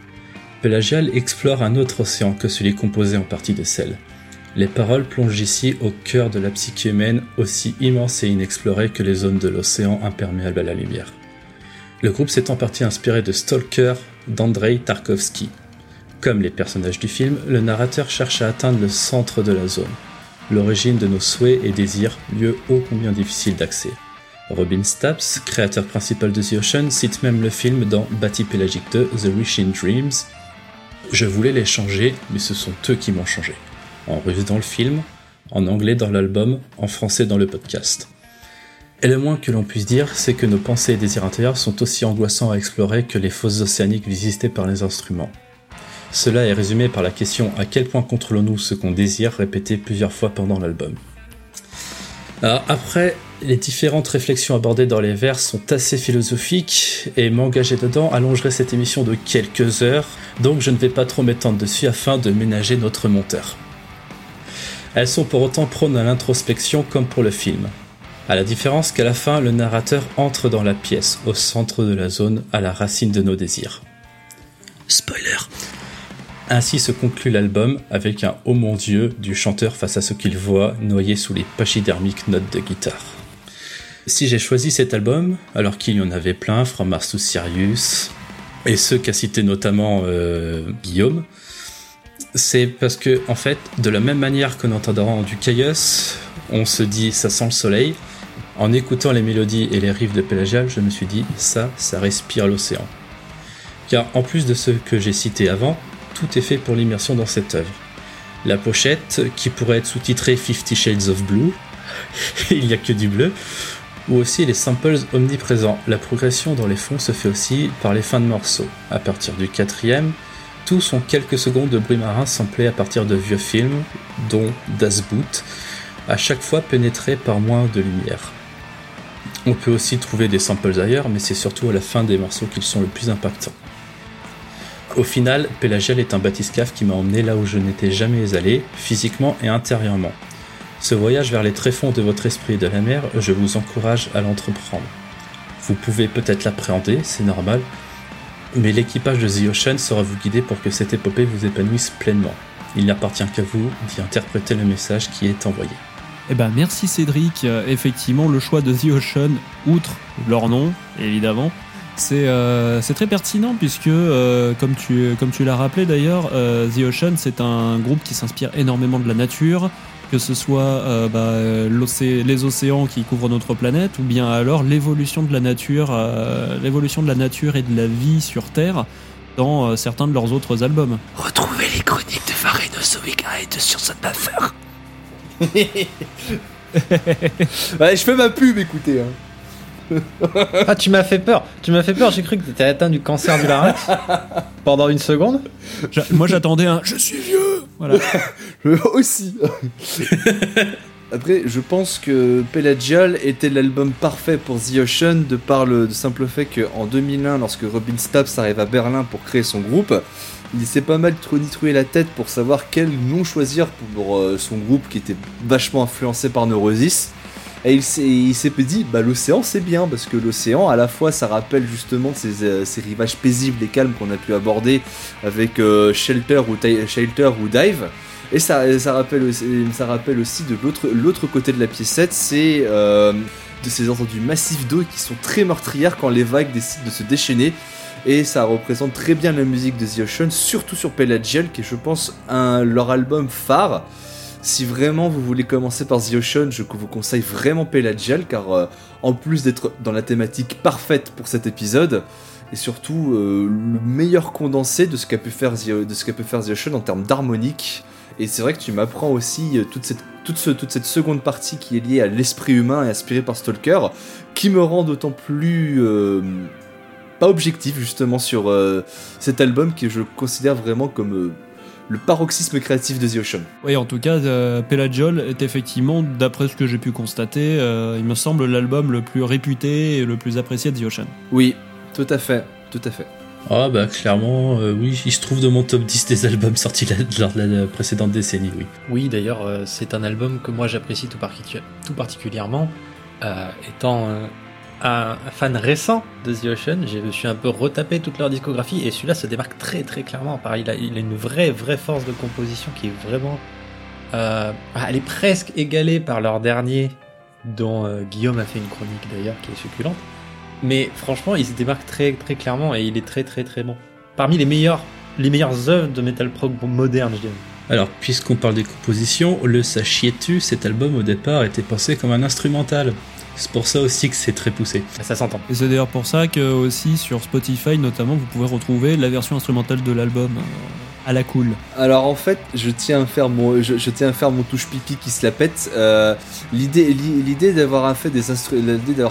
Pelagial explore un autre océan que celui composé en partie de sel. Les paroles plongent ici au cœur de la psyché humaine aussi immense et inexplorée que les zones de l'océan imperméables à la lumière. Le groupe s'est en partie inspiré de Stalker d'Andrei Tarkovsky. Comme les personnages du film, le narrateur cherche à atteindre le centre de la zone, l'origine de nos souhaits et désirs, lieu ô combien difficile d'accès. Robin Stabs, créateur principal de The Ocean, cite même le film dans Batty Pelagic 2, The Wishing Dreams. Je voulais les changer, mais ce sont eux qui m'ont changé. En russe dans le film, en anglais dans l'album, en français dans le podcast. Et le moins que l'on puisse dire, c'est que nos pensées et désirs intérieurs sont aussi angoissants à explorer que les fosses océaniques visitées par les instruments. Cela est résumé par la question à quel point contrôlons-nous ce qu'on désire? répétée plusieurs fois pendant l'album. Après, les différentes réflexions abordées dans les vers sont assez philosophiques et m'engager dedans allongerait cette émission de quelques heures, donc je ne vais pas trop m'étendre dessus afin de ménager notre monteur. Elles sont pour autant prônes à l'introspection comme pour le film. À la différence qu'à la fin, le narrateur entre dans la pièce, au centre de la zone, à la racine de nos désirs. Spoiler. Ainsi se conclut l'album avec un Oh mon Dieu du chanteur face à ce qu'il voit noyé sous les pachydermiques notes de guitare. Si j'ai choisi cet album, alors qu'il y en avait plein, From Mars to Sirius, et ceux qu'a cité notamment euh, Guillaume, c'est parce que, en fait, de la même manière qu'en entendant du Chaos, on se dit ça sent le soleil. En écoutant les mélodies et les riffs de Pelagial, je me suis dit ça, ça respire l'océan. Car en plus de ce que j'ai cité avant, tout est fait pour l'immersion dans cette œuvre. La pochette, qui pourrait être sous-titrée Fifty Shades of Blue, il n'y a que du bleu, ou aussi les samples omniprésents. La progression dans les fonds se fait aussi par les fins de morceaux. À partir du quatrième, tous sont quelques secondes de bruit marin samplés à partir de vieux films, dont Das Boot, à chaque fois pénétrés par moins de lumière. On peut aussi trouver des samples ailleurs, mais c'est surtout à la fin des morceaux qu'ils sont le plus impactants. Au final, Pelagial est un bathyscaphe qui m'a emmené là où je n'étais jamais allé, physiquement et intérieurement. Ce voyage vers les tréfonds de votre esprit et de la mer, je vous encourage à l'entreprendre. Vous pouvez peut-être l'appréhender, c'est normal, mais l'équipage de The Ocean saura vous guider pour que cette épopée vous épanouisse pleinement. Il n'appartient qu'à vous d'y interpréter le message qui est envoyé. Eh ben merci Cédric. Euh, effectivement, le choix de The Ocean, outre leur nom, évidemment, c'est euh, très pertinent puisque, euh, comme tu, comme tu l'as rappelé d'ailleurs, euh, The Ocean, c'est un groupe qui s'inspire énormément de la nature, que ce soit euh, bah, les océans qui couvrent notre planète, ou bien alors l'évolution de la nature, euh, l'évolution de la nature et de la vie sur Terre dans certains de leurs autres albums. Retrouvez les chroniques de Farino Sowiga sur Sun Buffer. Ouais, je fais ma pub, écoutez. Hein. Ah, tu m'as fait peur. Tu m'as fait peur. J'ai cru que t'étais atteint du cancer du larynx pendant une seconde. Moi j'attendais un « Je suis vieux !» Voilà. Je aussi. Après, je pense que Pelagial était l'album parfait pour The Ocean de par le simple fait qu'en 2001, lorsque Robin Staps arrive à Berlin pour créer son groupe, il s'est pas mal tronitroué la tête pour savoir quel nom choisir pour euh, son groupe qui était vachement influencé par Neurosis. Et il s'est, dit, bah l'océan c'est bien, parce que l'océan à la fois ça rappelle justement ces, euh, ces rivages paisibles et calmes qu'on a pu aborder avec euh, Shelter, ou Dive. Et ça, ça, rappelle, aussi- ça rappelle aussi de l'autre, côté de la piécette, c'est de ces entendus massifs d'eau qui sont très meurtrières quand les vagues décident de se déchaîner. Et ça représente très bien la musique de The Ocean, surtout sur Pelagial, qui est je pense leur album phare. Si vraiment vous voulez commencer par The Ocean, je vous conseille vraiment Pelagial, car euh, en plus d'être dans la thématique parfaite pour cet épisode, et surtout euh, le meilleur condensé de ce qu'a pu faire The, Ocean en termes d'harmonique. Et c'est vrai que tu m'apprends aussi euh, toute cette, seconde partie qui est liée à l'esprit humain et inspirée par Stalker, qui me rend d'autant plus pas objectif justement sur euh, cet album que je considère vraiment comme euh, le paroxysme créatif de The Ocean. Oui, en tout cas, euh, Pelagiol est effectivement, d'après ce que j'ai pu constater, euh, il me semble l'album le plus réputé et le plus apprécié de The Ocean. Oui, tout à fait, tout à fait. Ah bah clairement, euh, oui, il se trouve dans mon top 10 des albums sortis la- lors de la précédente décennie, oui. Oui, d'ailleurs, euh, c'est un album que moi j'apprécie tout, particu- tout particulièrement. Euh, étant euh, un fan récent de The Ocean, je me suis un peu retapé toute leur discographie et celui-là se démarque très très clairement. Pareil, il a, une vraie vraie force de composition qui est vraiment. euh, elle est presque égalée par leur dernier, dont euh, Guillaume a fait une chronique d'ailleurs qui est succulente. Mais franchement, il se démarque très très clairement et il est très très très bon. Parmi les meilleurs les meilleures œuvres de metal prog moderne, je dirais. Alors, puisqu'on parle des compositions, le Sachiez-tu, cet album au départ était pensé comme un instrumental. C'est pour ça aussi que c'est très poussé. Ça s'entend. Et c'est d'ailleurs pour ça que aussi sur Spotify notamment, vous pouvez retrouver la version instrumentale de l'album euh, la cool. Alors en fait, je tiens à faire mon, mon touche pipi qui se la pète. Euh, l'idée, l'i- l'idée d'avoir fait des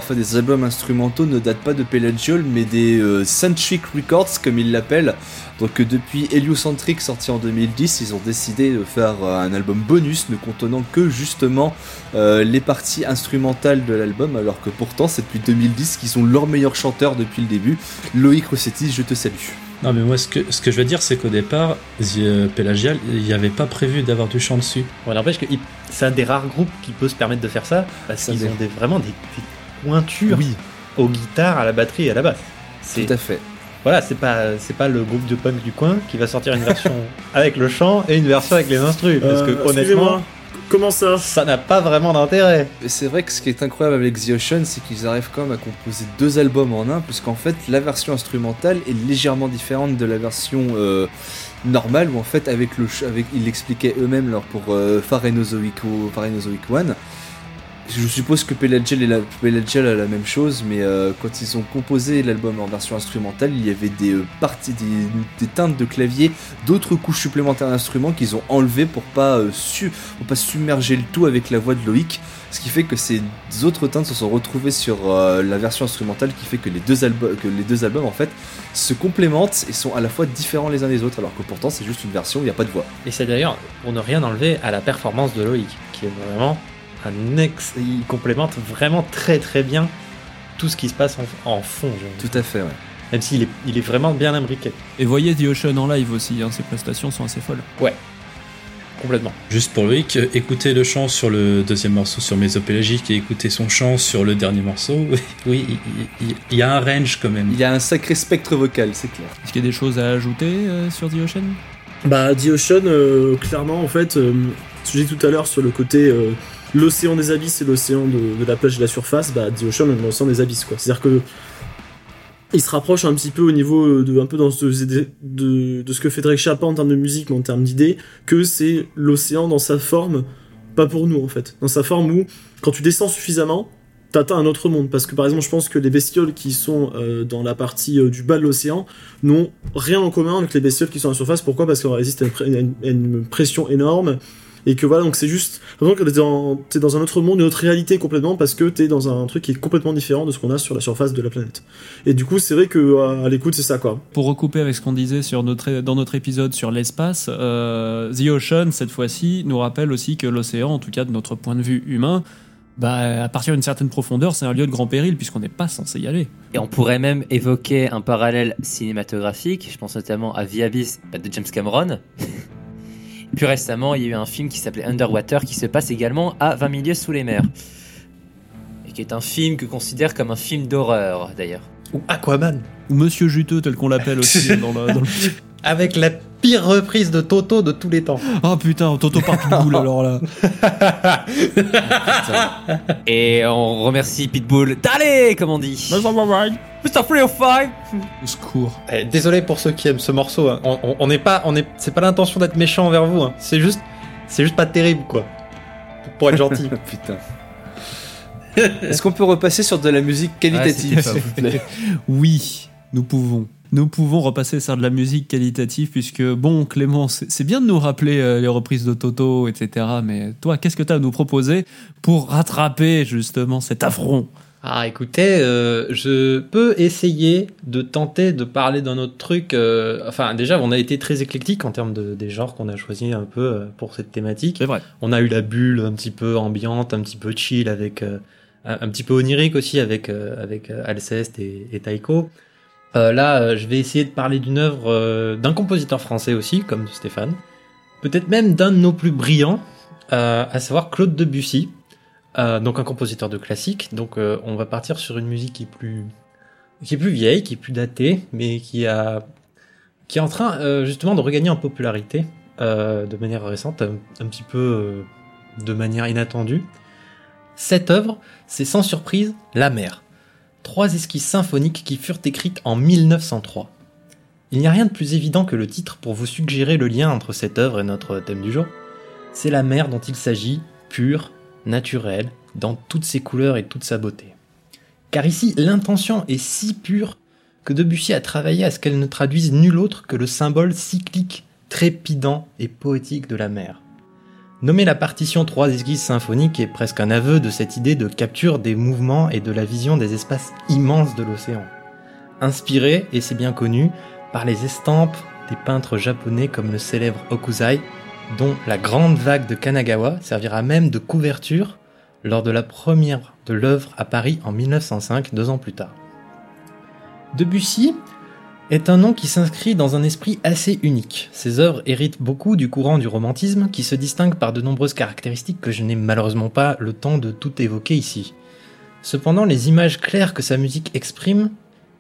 fait albums instrumentaux ne date pas de Pelagiol, mais des euh, Centric Records comme ils l'appellent. Donc euh, depuis Heliocentric sorti en 2010, ils ont décidé de faire un album bonus ne contenant que justement les parties instrumentales de l'album, alors que pourtant c'est depuis 2010 qu'ils sont leurs meilleurs chanteurs depuis le début. Loïc Rossetti, je te salue. Non mais moi ce que, ce que je veux dire c'est qu'au départ, The euh, Pelagial, il n'y avait pas prévu d'avoir du chant dessus. On n'empêche que c'est un des rares groupes qui peut se permettre de faire ça parce qu'ils ont des, vraiment des, des pointures Oui, aux guitares, à la batterie et à la basse. C'est tout à fait. voilà, c'est pas c'est pas le groupe de punk du coin qui va sortir une version avec le chant et une version avec les instrus parce que Euh, honnêtement Comment ça ça n'a pas vraiment d'intérêt. Et c'est vrai que ce qui est incroyable avec The Ocean, c'est qu'ils arrivent quand même à composer deux albums en un, puisqu'en fait la version instrumentale est légèrement différente de la version euh, normale, où en fait avec le ch- avec ils l'expliquaient eux-mêmes pour euh, Pharenozoic One. Je suppose que Pelagial est la- Pelagial a la même chose, mais euh, quand ils ont composé l'album en version instrumentale, il y avait des euh, parties, des, des teintes de clavier, d'autres couches supplémentaires d'instruments qu'ils ont enlevées pour pas euh, pour pas submerger le tout avec la voix de Loïc. Ce qui fait que ces autres teintes se sont retrouvées sur la version instrumentale, qui fait que les deux albums, que les deux albums en fait se complémentent et sont à la fois différents les uns des autres, alors que pourtant c'est juste une version où il n'y a pas de voix. Et c'est d'ailleurs pour ne rien enlever à la performance de Loïc qui est vraiment un ex il complémente vraiment très très bien tout ce qui se passe en, en fond. Tout à fait, ouais. Même s'il est, il est vraiment bien imbriqué. Et voyez The Ocean en live aussi, hein, ses prestations sont assez folles. Complètement. Juste pour Loïc, écoutez le chant sur le deuxième morceau sur Mésopélagique et écoutez son chant sur le dernier morceau. Oui, il, il- il y a un range quand même. Il y a un sacré spectre vocal, c'est clair. Est-ce qu'il y a des choses à ajouter euh, sur The Ocean? Bah, The Ocean, euh, clairement, en fait, euh, ce que j'ai dit tout à l'heure sur le côté euh, l'océan des abysses et l'océan de, la plage et de la surface, bah, The Ocean, est l'océan des abysses, quoi. C'est-à-dire que il se rapproche un petit peu au niveau de, un peu dans ce, que fait Drake Chapin en termes de musique, mais en termes d'idées, que c'est l'océan dans sa forme, pas pour nous, en fait. Dans sa forme où, quand tu descends suffisamment, t'atteins un autre monde. Parce que, par exemple, je pense que les bestioles qui sont euh, dans la partie euh, du bas de l'océan n'ont rien en commun avec les bestioles qui sont à la surface. Pourquoi? Parce qu'on résiste à une pression énorme. Et que voilà donc c'est juste donc t'es dans un autre monde une autre réalité complètement parce que t'es dans un truc qui est complètement différent de ce qu'on a sur la surface de la planète et du coup c'est vrai que euh, à l'écoute c'est ça quoi Pour recouper avec ce qu'on disait sur notre, dans notre épisode sur l'espace, euh, The Ocean, cette fois-ci, nous rappelle aussi que l'océan, en tout cas de notre point de vue humain, bah, à partir d'une certaine profondeur, c'est un lieu de grand péril puisqu'on n'est pas censé y aller. Et on pourrait même évoquer un parallèle cinématographique, je pense notamment à The Abyss bah, de James Cameron. Plus récemment, il y a eu un film qui s'appelait Underwater qui se passe également à 20 milieux sous les mers. Et qui est un film que considère comme un film d'horreur d'ailleurs. Ou Aquaman. Ou Monsieur Juteux, tel qu'on l'appelle aussi dans le, dans le- Avec la pire reprise de Toto de tous les temps. Oh putain, Toto par Pitbull alors là. Et on remercie Pitbull. Dale, comme on dit. Mr. 305 Au secours. Eh, désolé pour ceux qui aiment ce morceau. hein. On- n'est pas, on est, c'est pas l'intention d'être méchant envers vous. hein. C'est juste, c'est juste pas terrible quoi. Pour- Pour être gentil. Putain. Est-ce qu'on peut repasser sur de la musique qualitative, s'il vous plaît? Oui, nous pouvons. Nous pouvons repasser sur de la musique qualitative puisque, bon, Clément, c'est bien de nous rappeler euh, les reprises de Toto, etc. Mais toi, qu'est-ce que tu as à nous proposer pour rattraper justement cet affront? Ah, écoutez, euh, je peux essayer de tenter de parler d'un autre truc. euh, enfin, déjà, on a été très éclectique en termes de, des genres qu'on a choisi un peu euh, pour cette thématique. C'est vrai. On a eu la bulle un petit peu ambiante, un petit peu chill avec un, un petit peu onirique aussi avec avec Alceste et, et Taiko. Euh, là, euh, je vais essayer de parler d'une œuvre euh, d'un compositeur français aussi, comme Stéphane. Peut-être même d'un de nos plus brillants, à savoir Claude Debussy. Donc un compositeur de classique. Donc on va partir sur une musique qui est plus qui est plus vieille, qui est plus datée, mais qui a qui est en train justement de regagner en popularité de manière récente, un, un petit peu de manière inattendue. Cette œuvre, c'est sans surprise La Mer. Trois esquisses symphoniques qui furent écrites en 1903. Il n'y a rien de plus évident que le titre pour vous suggérer le lien entre cette œuvre et notre thème du jour. C'est la mer dont il s'agit, pure, naturelle, dans toutes ses couleurs et toute sa beauté. Car ici, l'intention est si pure que Debussy a travaillé à ce qu'elle ne traduise nul autre que le symbole cyclique, trépidant et poétique de la mer. Nommer la partition trois esquisses symphoniques est presque un aveu de cette idée de capture des mouvements et de la vision des espaces immenses de l'océan. Inspiré, et c'est bien connu, par les estampes des peintres japonais comme le célèbre Okuzai, dont la grande vague de Kanagawa servira même de couverture lors de la première de l'œuvre à Paris en 1905, deux ans plus tard. Debussy est un nom qui s'inscrit dans un esprit assez unique. Ses œuvres héritent beaucoup du courant du romantisme qui se distingue par de nombreuses caractéristiques que je n'ai malheureusement pas le temps de tout évoquer ici. Cependant, les images claires que sa musique exprime,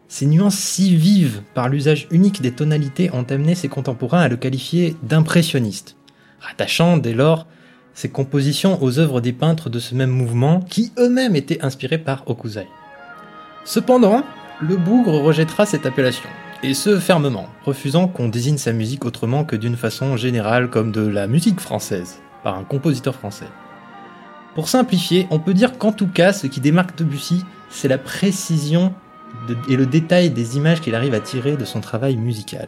ces nuances si vives par l'usage unique des tonalités ont amené ses contemporains à le qualifier d'impressionniste, rattachant dès lors ses compositions aux œuvres des peintres de ce même mouvement qui eux-mêmes étaient inspirés par Okuzai. Cependant, le bougre rejettera cette appellation, et ce fermement, refusant qu'on désigne sa musique autrement que d'une façon générale comme de la musique française, par un compositeur français. Pour simplifier, on peut dire qu'en tout cas, ce qui démarque Debussy, c'est la précision et le détail des images qu'il arrive à tirer de son travail musical.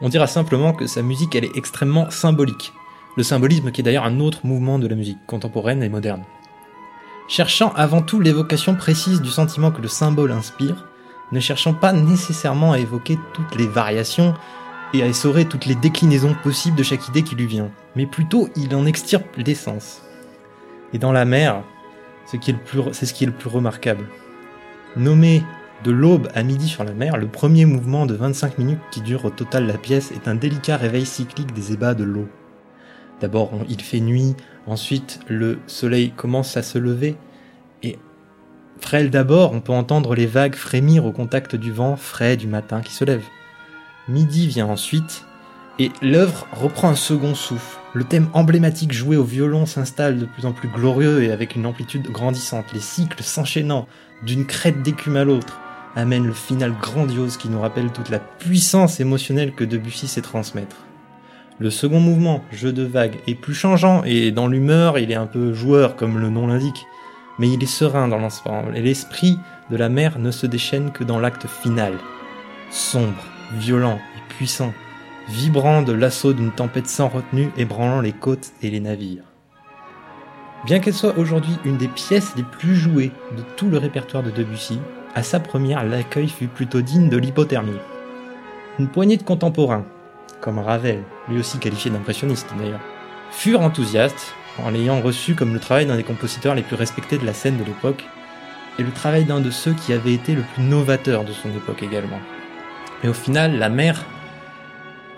On dira simplement que sa musique, elle est extrêmement symbolique. Le symbolisme qui est d'ailleurs un autre mouvement de la musique contemporaine et moderne. Cherchant avant tout l'évocation précise du sentiment que le symbole inspire, ne cherchant pas nécessairement à évoquer toutes les variations et à essorer toutes les déclinaisons possibles de chaque idée qui lui vient, mais plutôt il en extirpe l'essence. Et dans la mer, c'est ce qui est le plus remarquable. Nommé de l'aube à midi sur la mer, le premier mouvement de 25 minutes qui dure au total la pièce est un délicat réveil cyclique des ébats de l'eau. D'abord, il fait nuit, ensuite le soleil commence à se lever, frêle d'abord, on peut entendre les vagues frémir au contact du vent frais du matin qui se lève. Midi vient ensuite, et l'œuvre reprend un second souffle. Le thème emblématique joué au violon s'installe de plus en plus glorieux et avec une amplitude grandissante. Les cycles s'enchaînant d'une crête d'écume à l'autre amènent le final grandiose qui nous rappelle toute la puissance émotionnelle que Debussy sait transmettre. Le second mouvement, jeu de vagues, est plus changeant et dans l'humeur, il est un peu joueur comme le nom l'indique, mais il est serein dans l'ensemble et l'esprit de la mer ne se déchaîne que dans l'acte final. Sombre, violent et puissant, vibrant de l'assaut d'une tempête sans retenue ébranlant les côtes et les navires. Bien qu'elle soit aujourd'hui une des pièces les plus jouées de tout le répertoire de Debussy, à sa première, l'accueil fut plutôt digne de l'hypothermie. Une poignée de contemporains, comme Ravel, lui aussi qualifié d'impressionniste d'ailleurs, furent enthousiastes en l'ayant reçu comme le travail d'un des compositeurs les plus respectés de la scène de l'époque, et le travail d'un de ceux qui avait été le plus novateur de son époque également. Mais au final, la mer,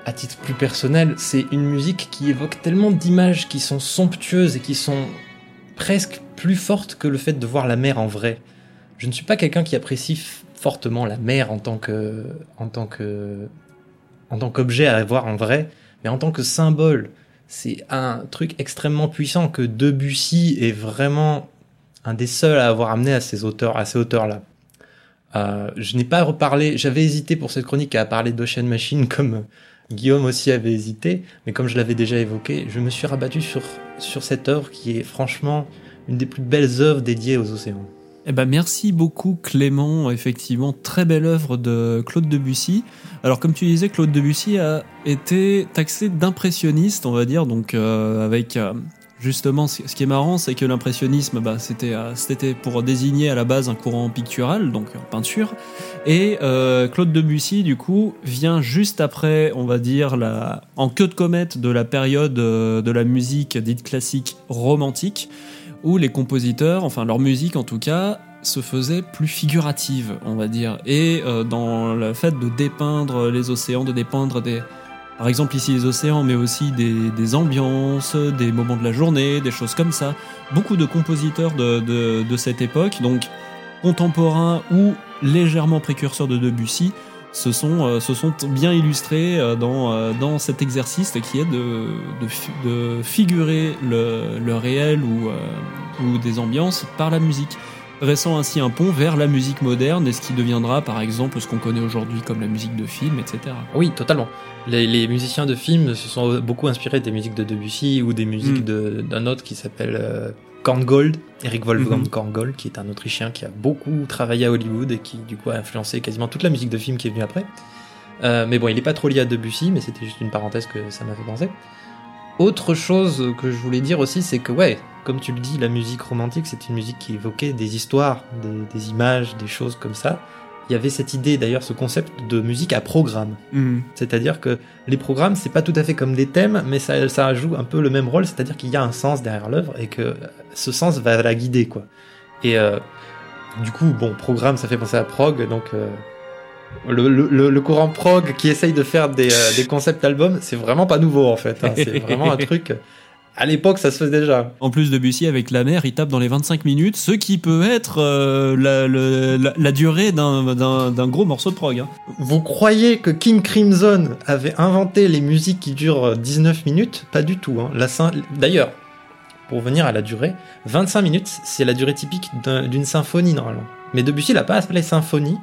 à titre plus personnel, c'est une musique qui évoque tellement d'images qui sont somptueuses et qui sont presque plus fortes que le fait de voir la mer en vrai. Je ne suis pas quelqu'un qui apprécie fortement la mer en tant que, en tant que, en tant qu'objet à voir en vrai, mais en tant que symbole, c'est un truc extrêmement puissant que Debussy est vraiment un des seuls à avoir amené à ces auteurs, à ces auteurs-là. Euh, je n'ai pas reparlé, j'avais hésité pour cette chronique à parler d'Ocean Machine comme Guillaume aussi avait hésité, mais comme je l'avais déjà évoqué, je me suis rabattu sur, sur cette œuvre qui est franchement une des plus belles œuvres dédiées aux océans. Eh ben merci beaucoup Clément, effectivement très belle œuvre de Claude Debussy. Alors comme tu disais, Claude Debussy a été taxé d'impressionniste, on va dire, donc euh, avec euh, justement ce qui est marrant, c'est que l'impressionnisme, bah, c'était euh, c'était pour désigner à la base un courant pictural, donc peinture, et Claude Debussy du coup vient juste après, on va dire la en queue de comète de la période de la musique dite classique romantique où les compositeurs, enfin leur musique en tout cas, se faisait plus figurative, on va dire. Et euh, dans le fait de dépeindre les océans, de dépeindre des, par exemple ici les océans, mais aussi des, ambiances, des moments de la journée, des choses comme ça. Beaucoup de compositeurs de cette époque, donc contemporains ou légèrement précurseurs de Debussy, se sont, euh, se sont bien illustrés euh, dans, euh, dans cet exercice qui est de, de, de figurer le, le réel ou, euh, ou des ambiances par la musique, dressant ainsi un pont vers la musique moderne et ce qui deviendra par exemple ce qu'on connaît aujourd'hui comme la musique de film, etc. Oui, totalement. Les, les musiciens de films se sont beaucoup inspirés des musiques de Debussy ou des musiques Mm. de- d'un autre qui s'appelle euh, Korngold, Eric Wolfgang Mhm. Korngold, qui est un Autrichien qui a beaucoup travaillé à Hollywood et qui du coup a influencé quasiment toute la musique de film qui est venue après. Euh, mais bon, il n'est pas trop lié à Debussy, mais c'était juste une parenthèse que ça m'a fait penser. Autre chose que je voulais dire aussi, c'est que ouais, comme tu le dis, la musique romantique, c'est une musique qui évoquait des histoires, des, des images, des choses comme ça. Il y avait cette idée, d'ailleurs, ce concept de musique à programme. C'est-à-dire que les programmes, c'est pas tout à fait comme des thèmes, mais ça, ça joue un peu le même rôle, c'est-à-dire qu'il y a un sens derrière l'œuvre et que ce sens va la guider, quoi. Et euh, du coup, bon, programme, ça fait penser à prog, donc euh, le, le- le- le courant prog qui essaye de faire des, euh, des concepts albums, c'est vraiment pas nouveau en fait. hein. C'est vraiment un truc. À l'époque, ça se faisait déjà. En plus Debussy avec la mer, il tape dans les 25 minutes, ce qui peut être euh, la, le- la, la durée d'un- d'un d'un gros morceau de prog. hein. Vous croyez que King Crimson avait inventé les musiques qui durent euh, 19 minutes? Pas du tout. hein. D'ailleurs, pour venir à la durée, 25 minutes, c'est la durée typique d'un- d'une symphonie normalement. Mais Debussy l'a pas appelé symphonie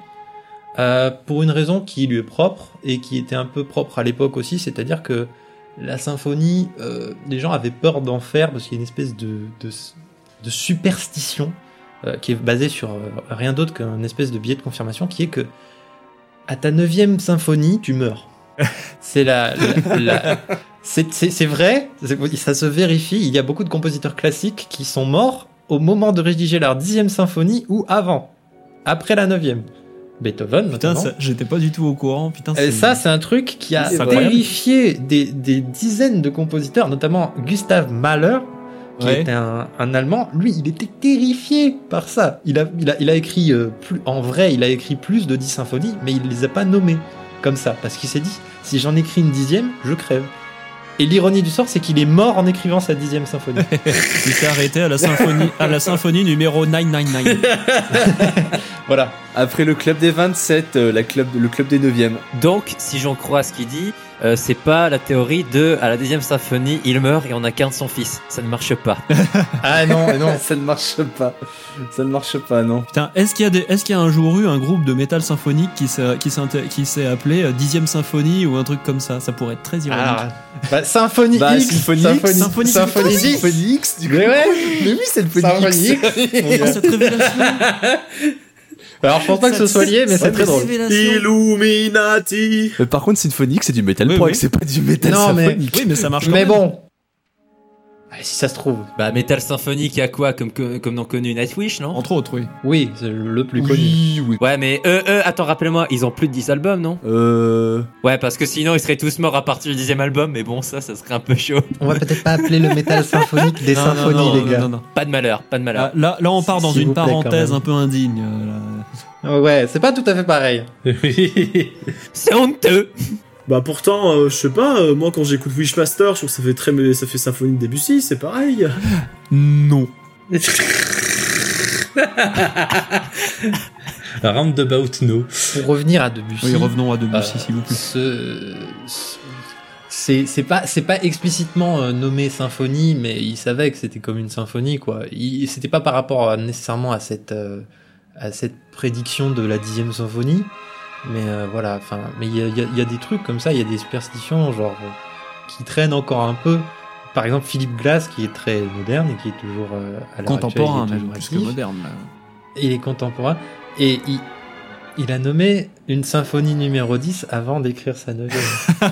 euh, pour une raison qui lui est propre et qui était un peu propre à l'époque aussi, c'est-à-dire que la symphonie, euh, les gens avaient peur d'en faire parce qu'il y a une espèce de, de, de superstition euh, qui est basée sur euh, rien d'autre qu'une espèce de billet de confirmation qui est que à ta neuvième symphonie, tu meurs. c'est la, la- la- c'est, vrai, ça se vérifie. Il y a beaucoup de compositeurs classiques qui sont morts au moment de rédiger leur dixième symphonie ou avant, après la neuvième. Beethoven, Putain, j'étais pas du tout au courant. Putain, Et ça, c'est un truc qui a terrifié des, des dizaines de compositeurs, notamment Gustav Mahler, qui Ouais. était un, un Allemand. Lui, il était terrifié par ça. Il a, il a, il a écrit, euh, plus, en vrai, il a écrit plus de 10 symphonies, mais il les a pas nommées comme ça, parce qu'il s'est dit, si j'en écris une dixième, je crève. Et l'ironie du sort, c'est qu'il est mort en écrivant sa dixième symphonie. il s'est arrêté à la symphonie, à la symphonie numéro 999. voilà. Après le club des 27, euh, la club, le club des 9e. Donc, si j'en crois ce qu'il dit, euh, c'est pas la théorie de à la deuxième symphonie, il meurt et on incarne son fils. Ça ne marche pas. Ah non, non. ça ne marche pas. Ça ne marche pas, non. Putain, est-ce qu'il y a des, est-ce qu'il y a un jour eu un groupe de métal symphonique qui s'est, qui qui s'est appelé euh, dixième symphonie ou un truc comme ça? Ça pourrait être très ironique. Ah, bah, Symphonie Bah, X, Symphonie Symphonie, X, Symphonie- Symphonie X. Symphony X, du coup. Mais ouais. Mais oui, c'est le Symphonie X. Oh, cette révélation Alors je pense pas que ce soit lié, mais c'est très drôle. Illuminati Mais par contre, Symphony X, c'est du metal Oui, prog, oui. c'est pas du metal Non, mais- symphonique. Oui, mais ça marche quand Mais même. bon, Ah, si ça se trouve. Bah, Metal Symphony qui a quoi comme, comme nom connu Nightwish, non? Entre autres, oui. Oui, c'est le plus connu. Oui, oui. Ouais, mais eux, eux, attends, rappelle-moi, ils ont plus de 10 albums, non? Euh. Ouais, parce que sinon ils seraient tous morts à partir du dixième album, mais bon, ça, ça serait un peu chaud. On va peut-être pas appeler le métal symphonique des Non, non, symphonies, non, les gars. non, non. Pas de malheur, pas de malheur. Ah, là, là, on part dans une parenthèse un peu indigne. euh, là. Ouais, c'est pas tout à fait pareil. Oui. C'est honteux Bah pourtant, euh, je sais pas, euh, moi quand j'écoute Wishmaster, je trouve que ça fait très ça fait symphonie de Debussy, c'est pareil. Non. Roundabout no. Pour revenir à Debussy. Oui, revenons à Debussy, Euh, s'il vous plaît. ce- ce- c'est c'est pas c'est pas explicitement euh, nommé symphonie mais il savait que c'était comme une symphonie quoi il c'était pas par rapport à- nécessairement à cette euh, à cette prédiction de la dixième symphonie mais euh, voilà enfin mais il y a, y a- y a des trucs comme ça il y a des superstitions genre euh, qui traînent encore un peu par exemple Philippe Glass qui est très moderne et qui est toujours euh, à Contemporain, actuelle, il est plus que moderne. là. il est contemporain et il, il a nommé une symphonie numéro 10 avant d'écrire sa neuvième.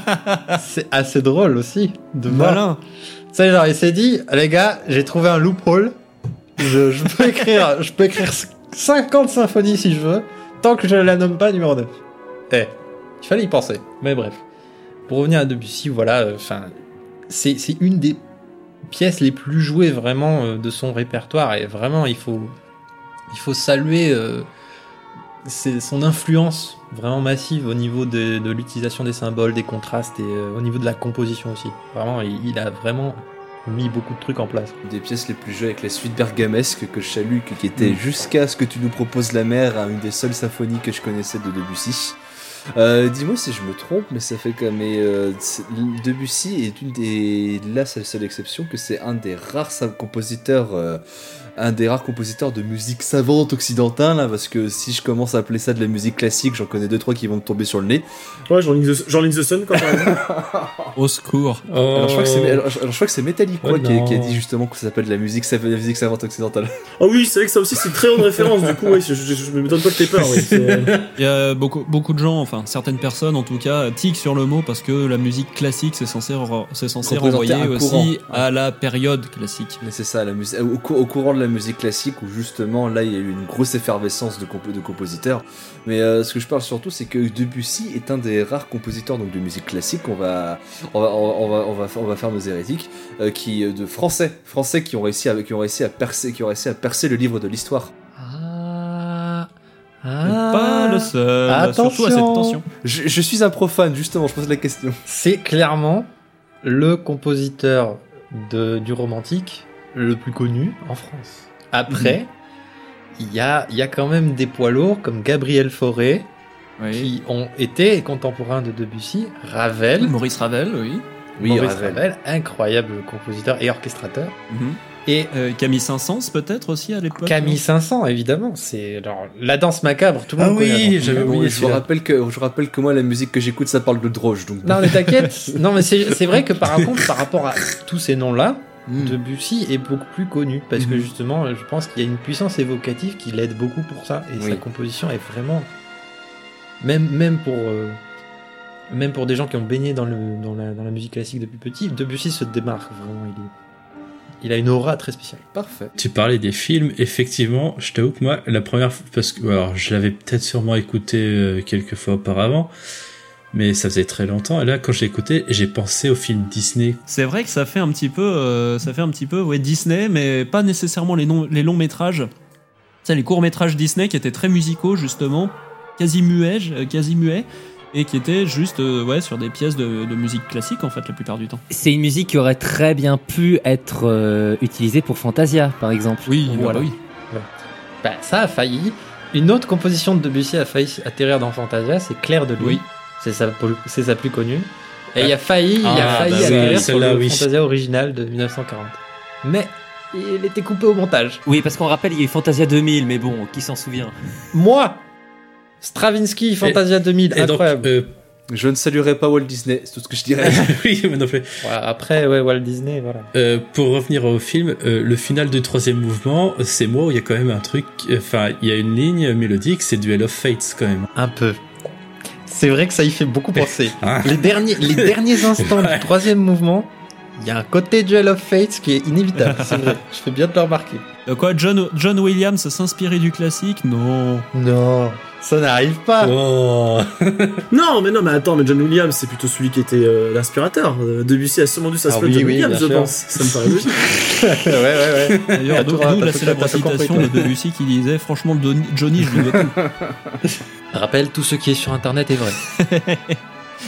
c'est assez drôle aussi de. Malin. Tu sais, genre, il s'est dit, les gars, j'ai trouvé un loophole. Je, je peux écrire, je peux écrire 50 symphonies si je veux, tant que je la nomme pas numéro 9. Eh, il fallait y penser. Mais bref. Pour revenir à Debussy, voilà, euh, enfin, c'est, une des pièces les plus jouées vraiment euh, de son répertoire et vraiment, il faut, saluer euh, son influence vraiment massive au niveau de, l'utilisation des symboles, des contrastes et au niveau de la composition aussi. Vraiment, il a vraiment mis beaucoup de trucs en place. Des pièces les plus jouées avec la suite bergamesque que je salue, qui était Mm. jusqu'à ce que tu nous proposes la mer, hein, une des seules symphonies que je connaissais de Debussy. Euh, Dis-moi si je me trompe, mais ça fait comme mais, euh, Debussy est une des là c'est la seule exception que c'est un des rares compositeurs euh, un des rares compositeurs de musique savante occidentale hein, parce que si je commence à appeler ça de la musique classique j'en connais deux trois qui vont me tomber sur le nez Ouais, Jean-Link the, Sun, quand même. Au secours. alors je crois que c'est alors, alors, je crois que c'est Metallica Oh qui, a- qui a non. dit justement que ça s'appelle de la musique sa- de la musique savante occidentale Ah oui, c'est vrai que ça aussi, c'est une très bonne référence, du coup, oui, je, je, je me m'étonne pas que t'aies peur, c'est- Il y a beaucoup, beaucoup de gens, enfin certaines personnes en tout cas, tiquent sur le mot parce que la musique classique c'est censé, c'est censé renvoyer aussi courant. à la période classique. Mais c'est ça, la musique, au, cou- au courant de la musique classique, où justement là il y a eu une grosse effervescence de, de compositeurs. Mais euh, ce que je parle surtout, c'est que Debussy est un des rares compositeurs donc de musique classique. On va, on va, on va, on va, on va faire nos hérétiques, euh, qui euh, de français, français qui ont réussi à, qui ont réussi à percer, qui ont réussi à percer le livre de l'histoire. Ah, Pas le seul, Attention. surtout à cette tension. Je, je suis un profane, justement, je pose la question. C'est clairement le compositeur de, du romantique le plus connu en France. Après, il y, a, il y a quand même des poids lourds comme Gabriel Fauré Oui. qui ont été contemporains de Debussy, Ravel, Maurice Ravel, oui. Oui, Maurice Ravel. Ravel, incroyable compositeur et orchestrateur. Mhm. Et Euh, Camille Saint-Saëns peut-être aussi à l'époque. Camille 500, évidemment. C'est alors, la danse macabre, tout le Ah monde connaît la oui, j'avais oublié je vous rappelle que, je rappelle que moi la musique que j'écoute, ça parle de droge, donc. Non mais t'inquiète. non mais c'est vrai que par contre, par rapport à tous ces noms-là, Mm. Debussy est beaucoup plus connu parce que Mhm. justement, je pense qu'il y a une puissance évocative qui l'aide beaucoup pour ça et Oui. sa composition est vraiment même même pour euh, même pour des gens qui ont baigné dans le dans la, dans la musique classique depuis petit, Debussy se démarque vraiment. Il est il a une aura très spéciale. Parfait. Tu parlais des films, effectivement, je t'avoue que moi, la première fois, parce que, alors, je l'avais peut-être sûrement écouté euh, quelques fois auparavant, mais ça faisait très longtemps, et là, quand j'ai écouté, j'ai pensé au film Disney. C'est vrai que ça fait un petit peu, euh, ça fait un petit peu, ouais, Disney, mais pas nécessairement les, non- les longs métrages. Ça, les courts métrages Disney qui étaient très musicaux justement, quasi muets, euh, quasi muets, et qui étaient juste, euh, ouais, sur des pièces de, de musique classique en fait la plupart du temps. C'est une musique qui aurait très bien pu être euh, utilisée pour Fantasia, par exemple. Oui, Voilà. bah oui. Bah, ça a failli. Une autre composition de Debussy a failli atterrir dans Fantasia, c'est Claire de Lune. Oui. C'est sa, c'est sa plus connue. Et il a failli, il a Ah, failli bah oui, sur celle-là, le oui. Fantasia original de 1940. Mais il était coupé au montage. Oui, parce qu'on rappelle, il y a eu Fantasia 2000, mais bon, qui s'en souvient? Moi Stravinsky, Fantasia 2000, Et donc, incroyable. euh, Je ne saluerai pas Walt Disney, c'est tout ce que je dirais. oui, moi non plus. Voilà, après, ouais, Walt Disney, voilà. Euh, pour revenir au film, euh, le final du troisième mouvement, c'est moi où il y a quand même un truc, enfin, il y a une ligne mélodique, c'est Duel of Fates quand même. Un peu. C'est vrai que ça y fait beaucoup penser. Les, derniers, les derniers instants du troisième mouvement, Il y a un côté Duel of Fates qui est inévitable, c'est vrai. Je fais bien de le remarquer. De quoi John, John Williams s'inspirer du classique? Non. Non, ça n'arrive pas. Oh. Non, mais non, mais attends, mais John Williams, c'est plutôt celui qui était euh, l'inspirateur. Euh, Debussy a sûrement dû s'inspirer Ah oui, de John oui, Williams, je pense. Ça me paraît logique. ouais, ouais, ouais. D'ailleurs, d'où la célèbre citation de Debussy qui disait Franchement, Johnny, je lui dois tout. Rappelle, tout ce qui est sur internet est vrai.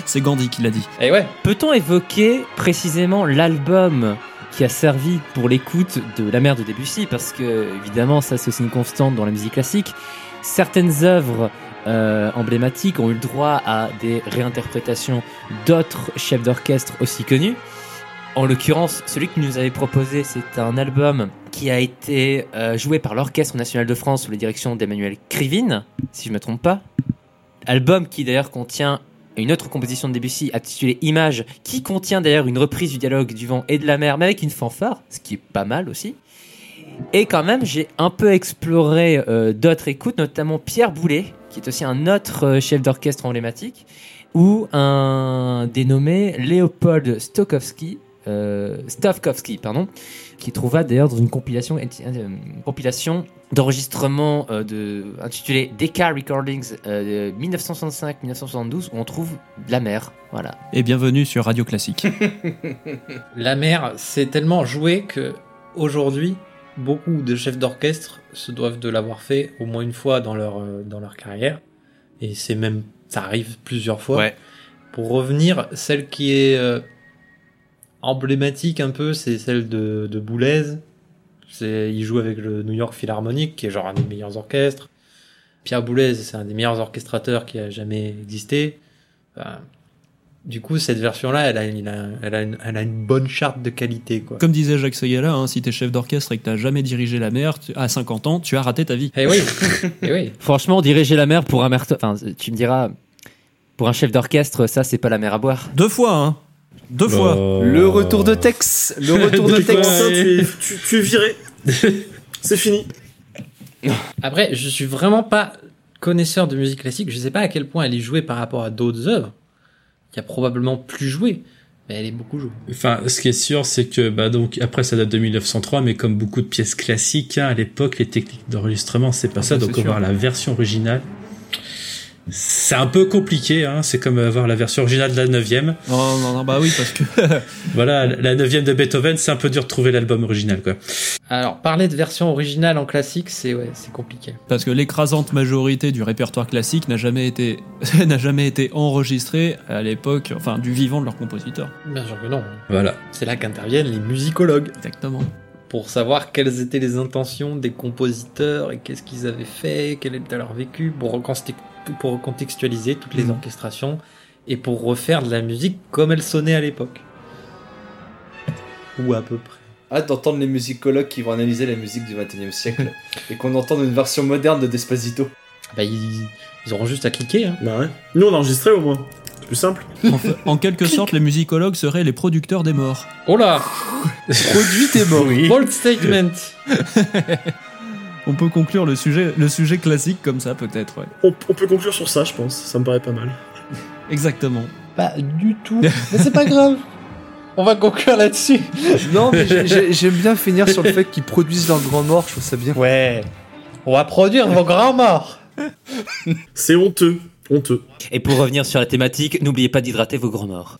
C'est Gandhi qui l'a dit. Et ouais. Peut-on évoquer précisément l'album qui a servi pour l'écoute de La mer de Debussy? Parce que, évidemment, ça c'est aussi une constante dans la musique classique. Certaines œuvres euh, emblématiques ont eu le droit à des réinterprétations d'autres chefs d'orchestre aussi connus. En l'occurrence, celui que nous avait proposé, c'est un album qui a été euh, joué par l'Orchestre national de France sous la direction d'Emmanuel Krivine, si je ne me trompe pas. Album qui d'ailleurs contient une autre composition de Debussy intitulée Image, qui contient d'ailleurs une reprise du dialogue du vent et de la mer, mais avec une fanfare, ce qui est pas mal aussi. Et quand même, j'ai un peu exploré euh, d'autres écoutes, notamment Pierre Boulet, qui est aussi un autre euh, chef d'orchestre emblématique, ou un dénommé Léopold Stokowski, euh, pardon, qui trouva d'ailleurs dans une compilation, euh, une compilation d'enregistrement euh, de, intitulée DK Recordings euh, de 1965-1972 où on trouve la mer. Voilà. Et bienvenue sur Radio Classique. La mer, c'est tellement joué que aujourd'hui, beaucoup de chefs d'orchestre se doivent de l'avoir fait au moins une fois dans leur euh, dans leur carrière, et c'est même ça arrive plusieurs fois. Ouais. Pour revenir, celle qui est euh, emblématique un peu, c'est celle de, de Boulez. C'est, il joue avec le New York Philharmonic, qui est genre un des meilleurs orchestres. Pierre Boulez, c'est un des meilleurs orchestrateurs qui a jamais existé. Enfin, du coup, cette version-là, elle a, a- elle, a une, elle a une bonne charte de qualité, quoi. Comme disait Jacques Segala, hein, si t'es chef d'orchestre et que t'as jamais dirigé la mer, tu- à 50 ans, tu as raté ta vie. Eh oui, eh oui. Franchement, diriger la mer pour un mer, enfin, tu me diras, pour un chef d'orchestre, ça c'est pas la mer à boire. Deux fois, hein Deux fois. Oh. Le retour de Tex. Le retour de Tex. Tu, es, tu, tu es viré. C'est fini. Après, je suis vraiment pas connaisseur de musique classique. Je sais pas à quel point elle est jouée par rapport à d'autres œuvres. qui a probablement plus joué, mais elle est beaucoup jouée. Enfin, ce qui est sûr, c'est que bah donc après ça date de 1903, mais comme beaucoup de pièces classiques, hein, à l'époque, les techniques d'enregistrement, c'est pas Ah, ça. Donc c'est avoir la version originale, c'est un peu compliqué. Hein, c'est comme avoir la version originale de la 9 Non, non, non, bah oui, parce que Voilà, la 9 de Beethoven, c'est un peu dur de trouver l'album original, quoi. Alors, parler de version originale en classique, c'est ouais, c'est compliqué. parce que l'écrasante majorité du répertoire classique n'a jamais été n'a jamais été enregistrée à l'époque, enfin du vivant de leur compositeur. Bien sûr que non. Voilà. C'est là qu'interviennent les musicologues Exactement. pour savoir quelles étaient les intentions des compositeurs et qu'est-ce qu'ils avaient fait, quel était leur vécu, pour, reconsti- pour recontextualiser toutes les Mhm. orchestrations et pour refaire de la musique comme elle sonnait à l'époque. Ou à peu près. Hâte d'entendre les musicologues qui vont analyser la musique du 21 e siècle et qu'on entende une version moderne de Despacito. Bah, ils, ils auront juste à cliquer. Hein. Bah ouais. Nous, on a enregistré au moins. C'est plus simple. En, fa- en quelque sorte, les musicologues seraient les producteurs des morts. Oh là Produit et mort. Bold statement On peut conclure le sujet, le sujet classique comme ça, peut-être. Ouais. On, on peut conclure sur ça, je pense. Ça me paraît pas mal. Exactement. Pas du tout. Mais c'est pas grave. On va conclure là-dessus. Non, mais j'ai- j'ai- j'aime bien finir sur le fait qu'ils produisent leurs grands morts, je trouve ça bien. Ouais. On va produire vos grands morts. C'est honteux. Honteux. Et pour revenir sur la thématique, n'oubliez pas d'hydrater vos grands morts.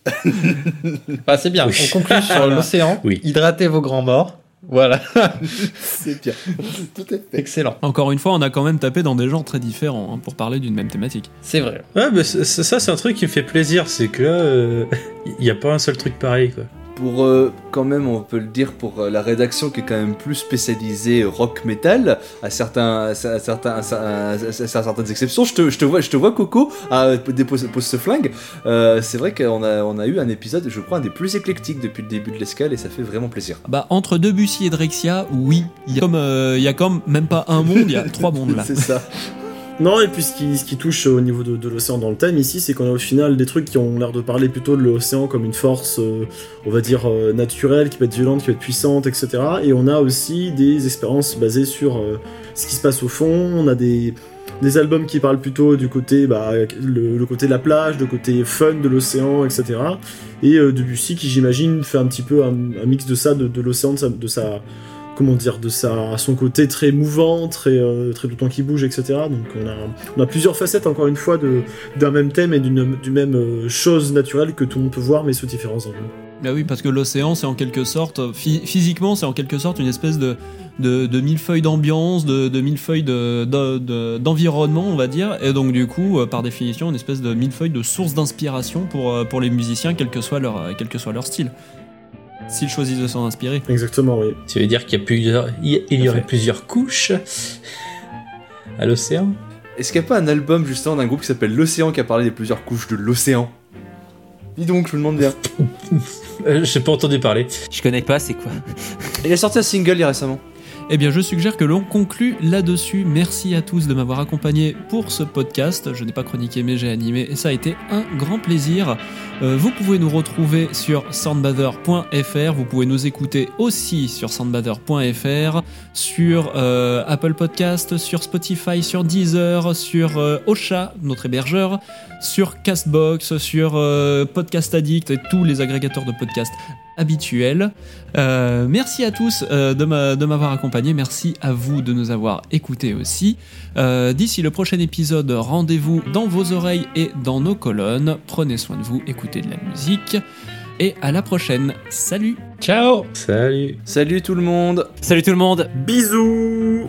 Bah, c'est bien. On conclut sur l'océan. Oui. Hydratez vos grands morts. Voilà. C'est bien. Tout est fait. Excellent. Encore une fois, on a quand même tapé dans des genres très différents hein, pour parler d'une même thématique. C'est vrai. Ouais, mais ça, c'est un truc qui me fait plaisir, c'est que là, euh, il n'y a pas un seul truc pareil, quoi. Pour euh, quand même, on peut le dire pour euh, la rédaction qui est quand même plus spécialisée rock metal, à certains, à certains, à, à- certaines exceptions. Je te, je te vois, je te vois Coco, à dépose pose ce flingue. Euh, c'est vrai qu'on a, on a eu un épisode, je crois, un des plus éclectiques depuis le début de l'escale et ça fait vraiment plaisir. Bah, entre Debussy et Drexia, oui. Il y a comme, euh, il y a comme même pas un monde, il y a trois mondes là. C'est ça. Non, et puis ce qui, touche au niveau de, l'océan dans le thème ici, c'est qu'on a au final des trucs qui ont l'air de parler plutôt de l'océan comme une force, euh, on va dire, euh, naturelle, qui peut être violente, qui peut être puissante, etc. Et on a aussi des expériences basées sur euh, ce qui se passe au fond, on a des, albums qui parlent plutôt du côté, bah, le, côté de la plage, le côté fun de l'océan, etc. Et Debussy qui, j'imagine, fait un petit peu un, mix de ça, de, de l'océan, de sa, de sa- comment dire, de sa, son côté très mouvant, très, euh, très tout le temps qui bouge, etc. Donc on a, on a plusieurs facettes, encore une fois, d'un même thème et d'une, du même euh, chose naturelle que tout le monde peut voir, mais sous différents angles. Bah oui, parce que l'océan, c'est en quelque sorte, phy- physiquement, c'est en quelque sorte une espèce de, de, de millefeuille d'ambiance, de, de millefeuille de- de- d'environnement, on va dire. Et donc, du coup, euh, par définition, une espèce de millefeuille de source d'inspiration pour, pour les musiciens, quel que soit leur, quel que soit leur style. S'ils choisissent de s'en inspirer. Exactement, oui. Tu veux dire qu'il y, a plusieurs, il y- aurait plusieurs couches à l'océan? Est-ce qu'il n'y a pas un album justement d'un groupe qui s'appelle L'Océan qui a parlé des plusieurs couches de l'océan? Dis donc, je me demande bien. Euh, J'ai pas entendu parler. Je connais pas, c'est quoi? Il a sorti un single il y a récemment. Eh bien, je suggère que l'on conclue là-dessus. Merci à tous de m'avoir accompagné pour ce podcast. Je n'ai pas chroniqué, mais j'ai animé et ça a été un grand plaisir. Euh, vous pouvez nous retrouver sur soundbather.fr. Vous pouvez nous écouter aussi sur soundbather.fr, sur euh, Apple Podcast, sur Spotify, sur Deezer, sur euh, Ocha, notre hébergeur, sur Castbox, sur Podcast Addict et tous les agrégateurs de podcasts habituels. Euh, merci à tous euh, de m'avoir accompagné. Merci à vous de nous avoir écoutés aussi. Euh, D'ici le prochain épisode, rendez-vous dans vos oreilles et dans nos colonnes. Prenez soin de vous, écoutez de la musique. Et à la prochaine. Salut Ciao Salut Salut tout le monde Salut tout le monde Bisous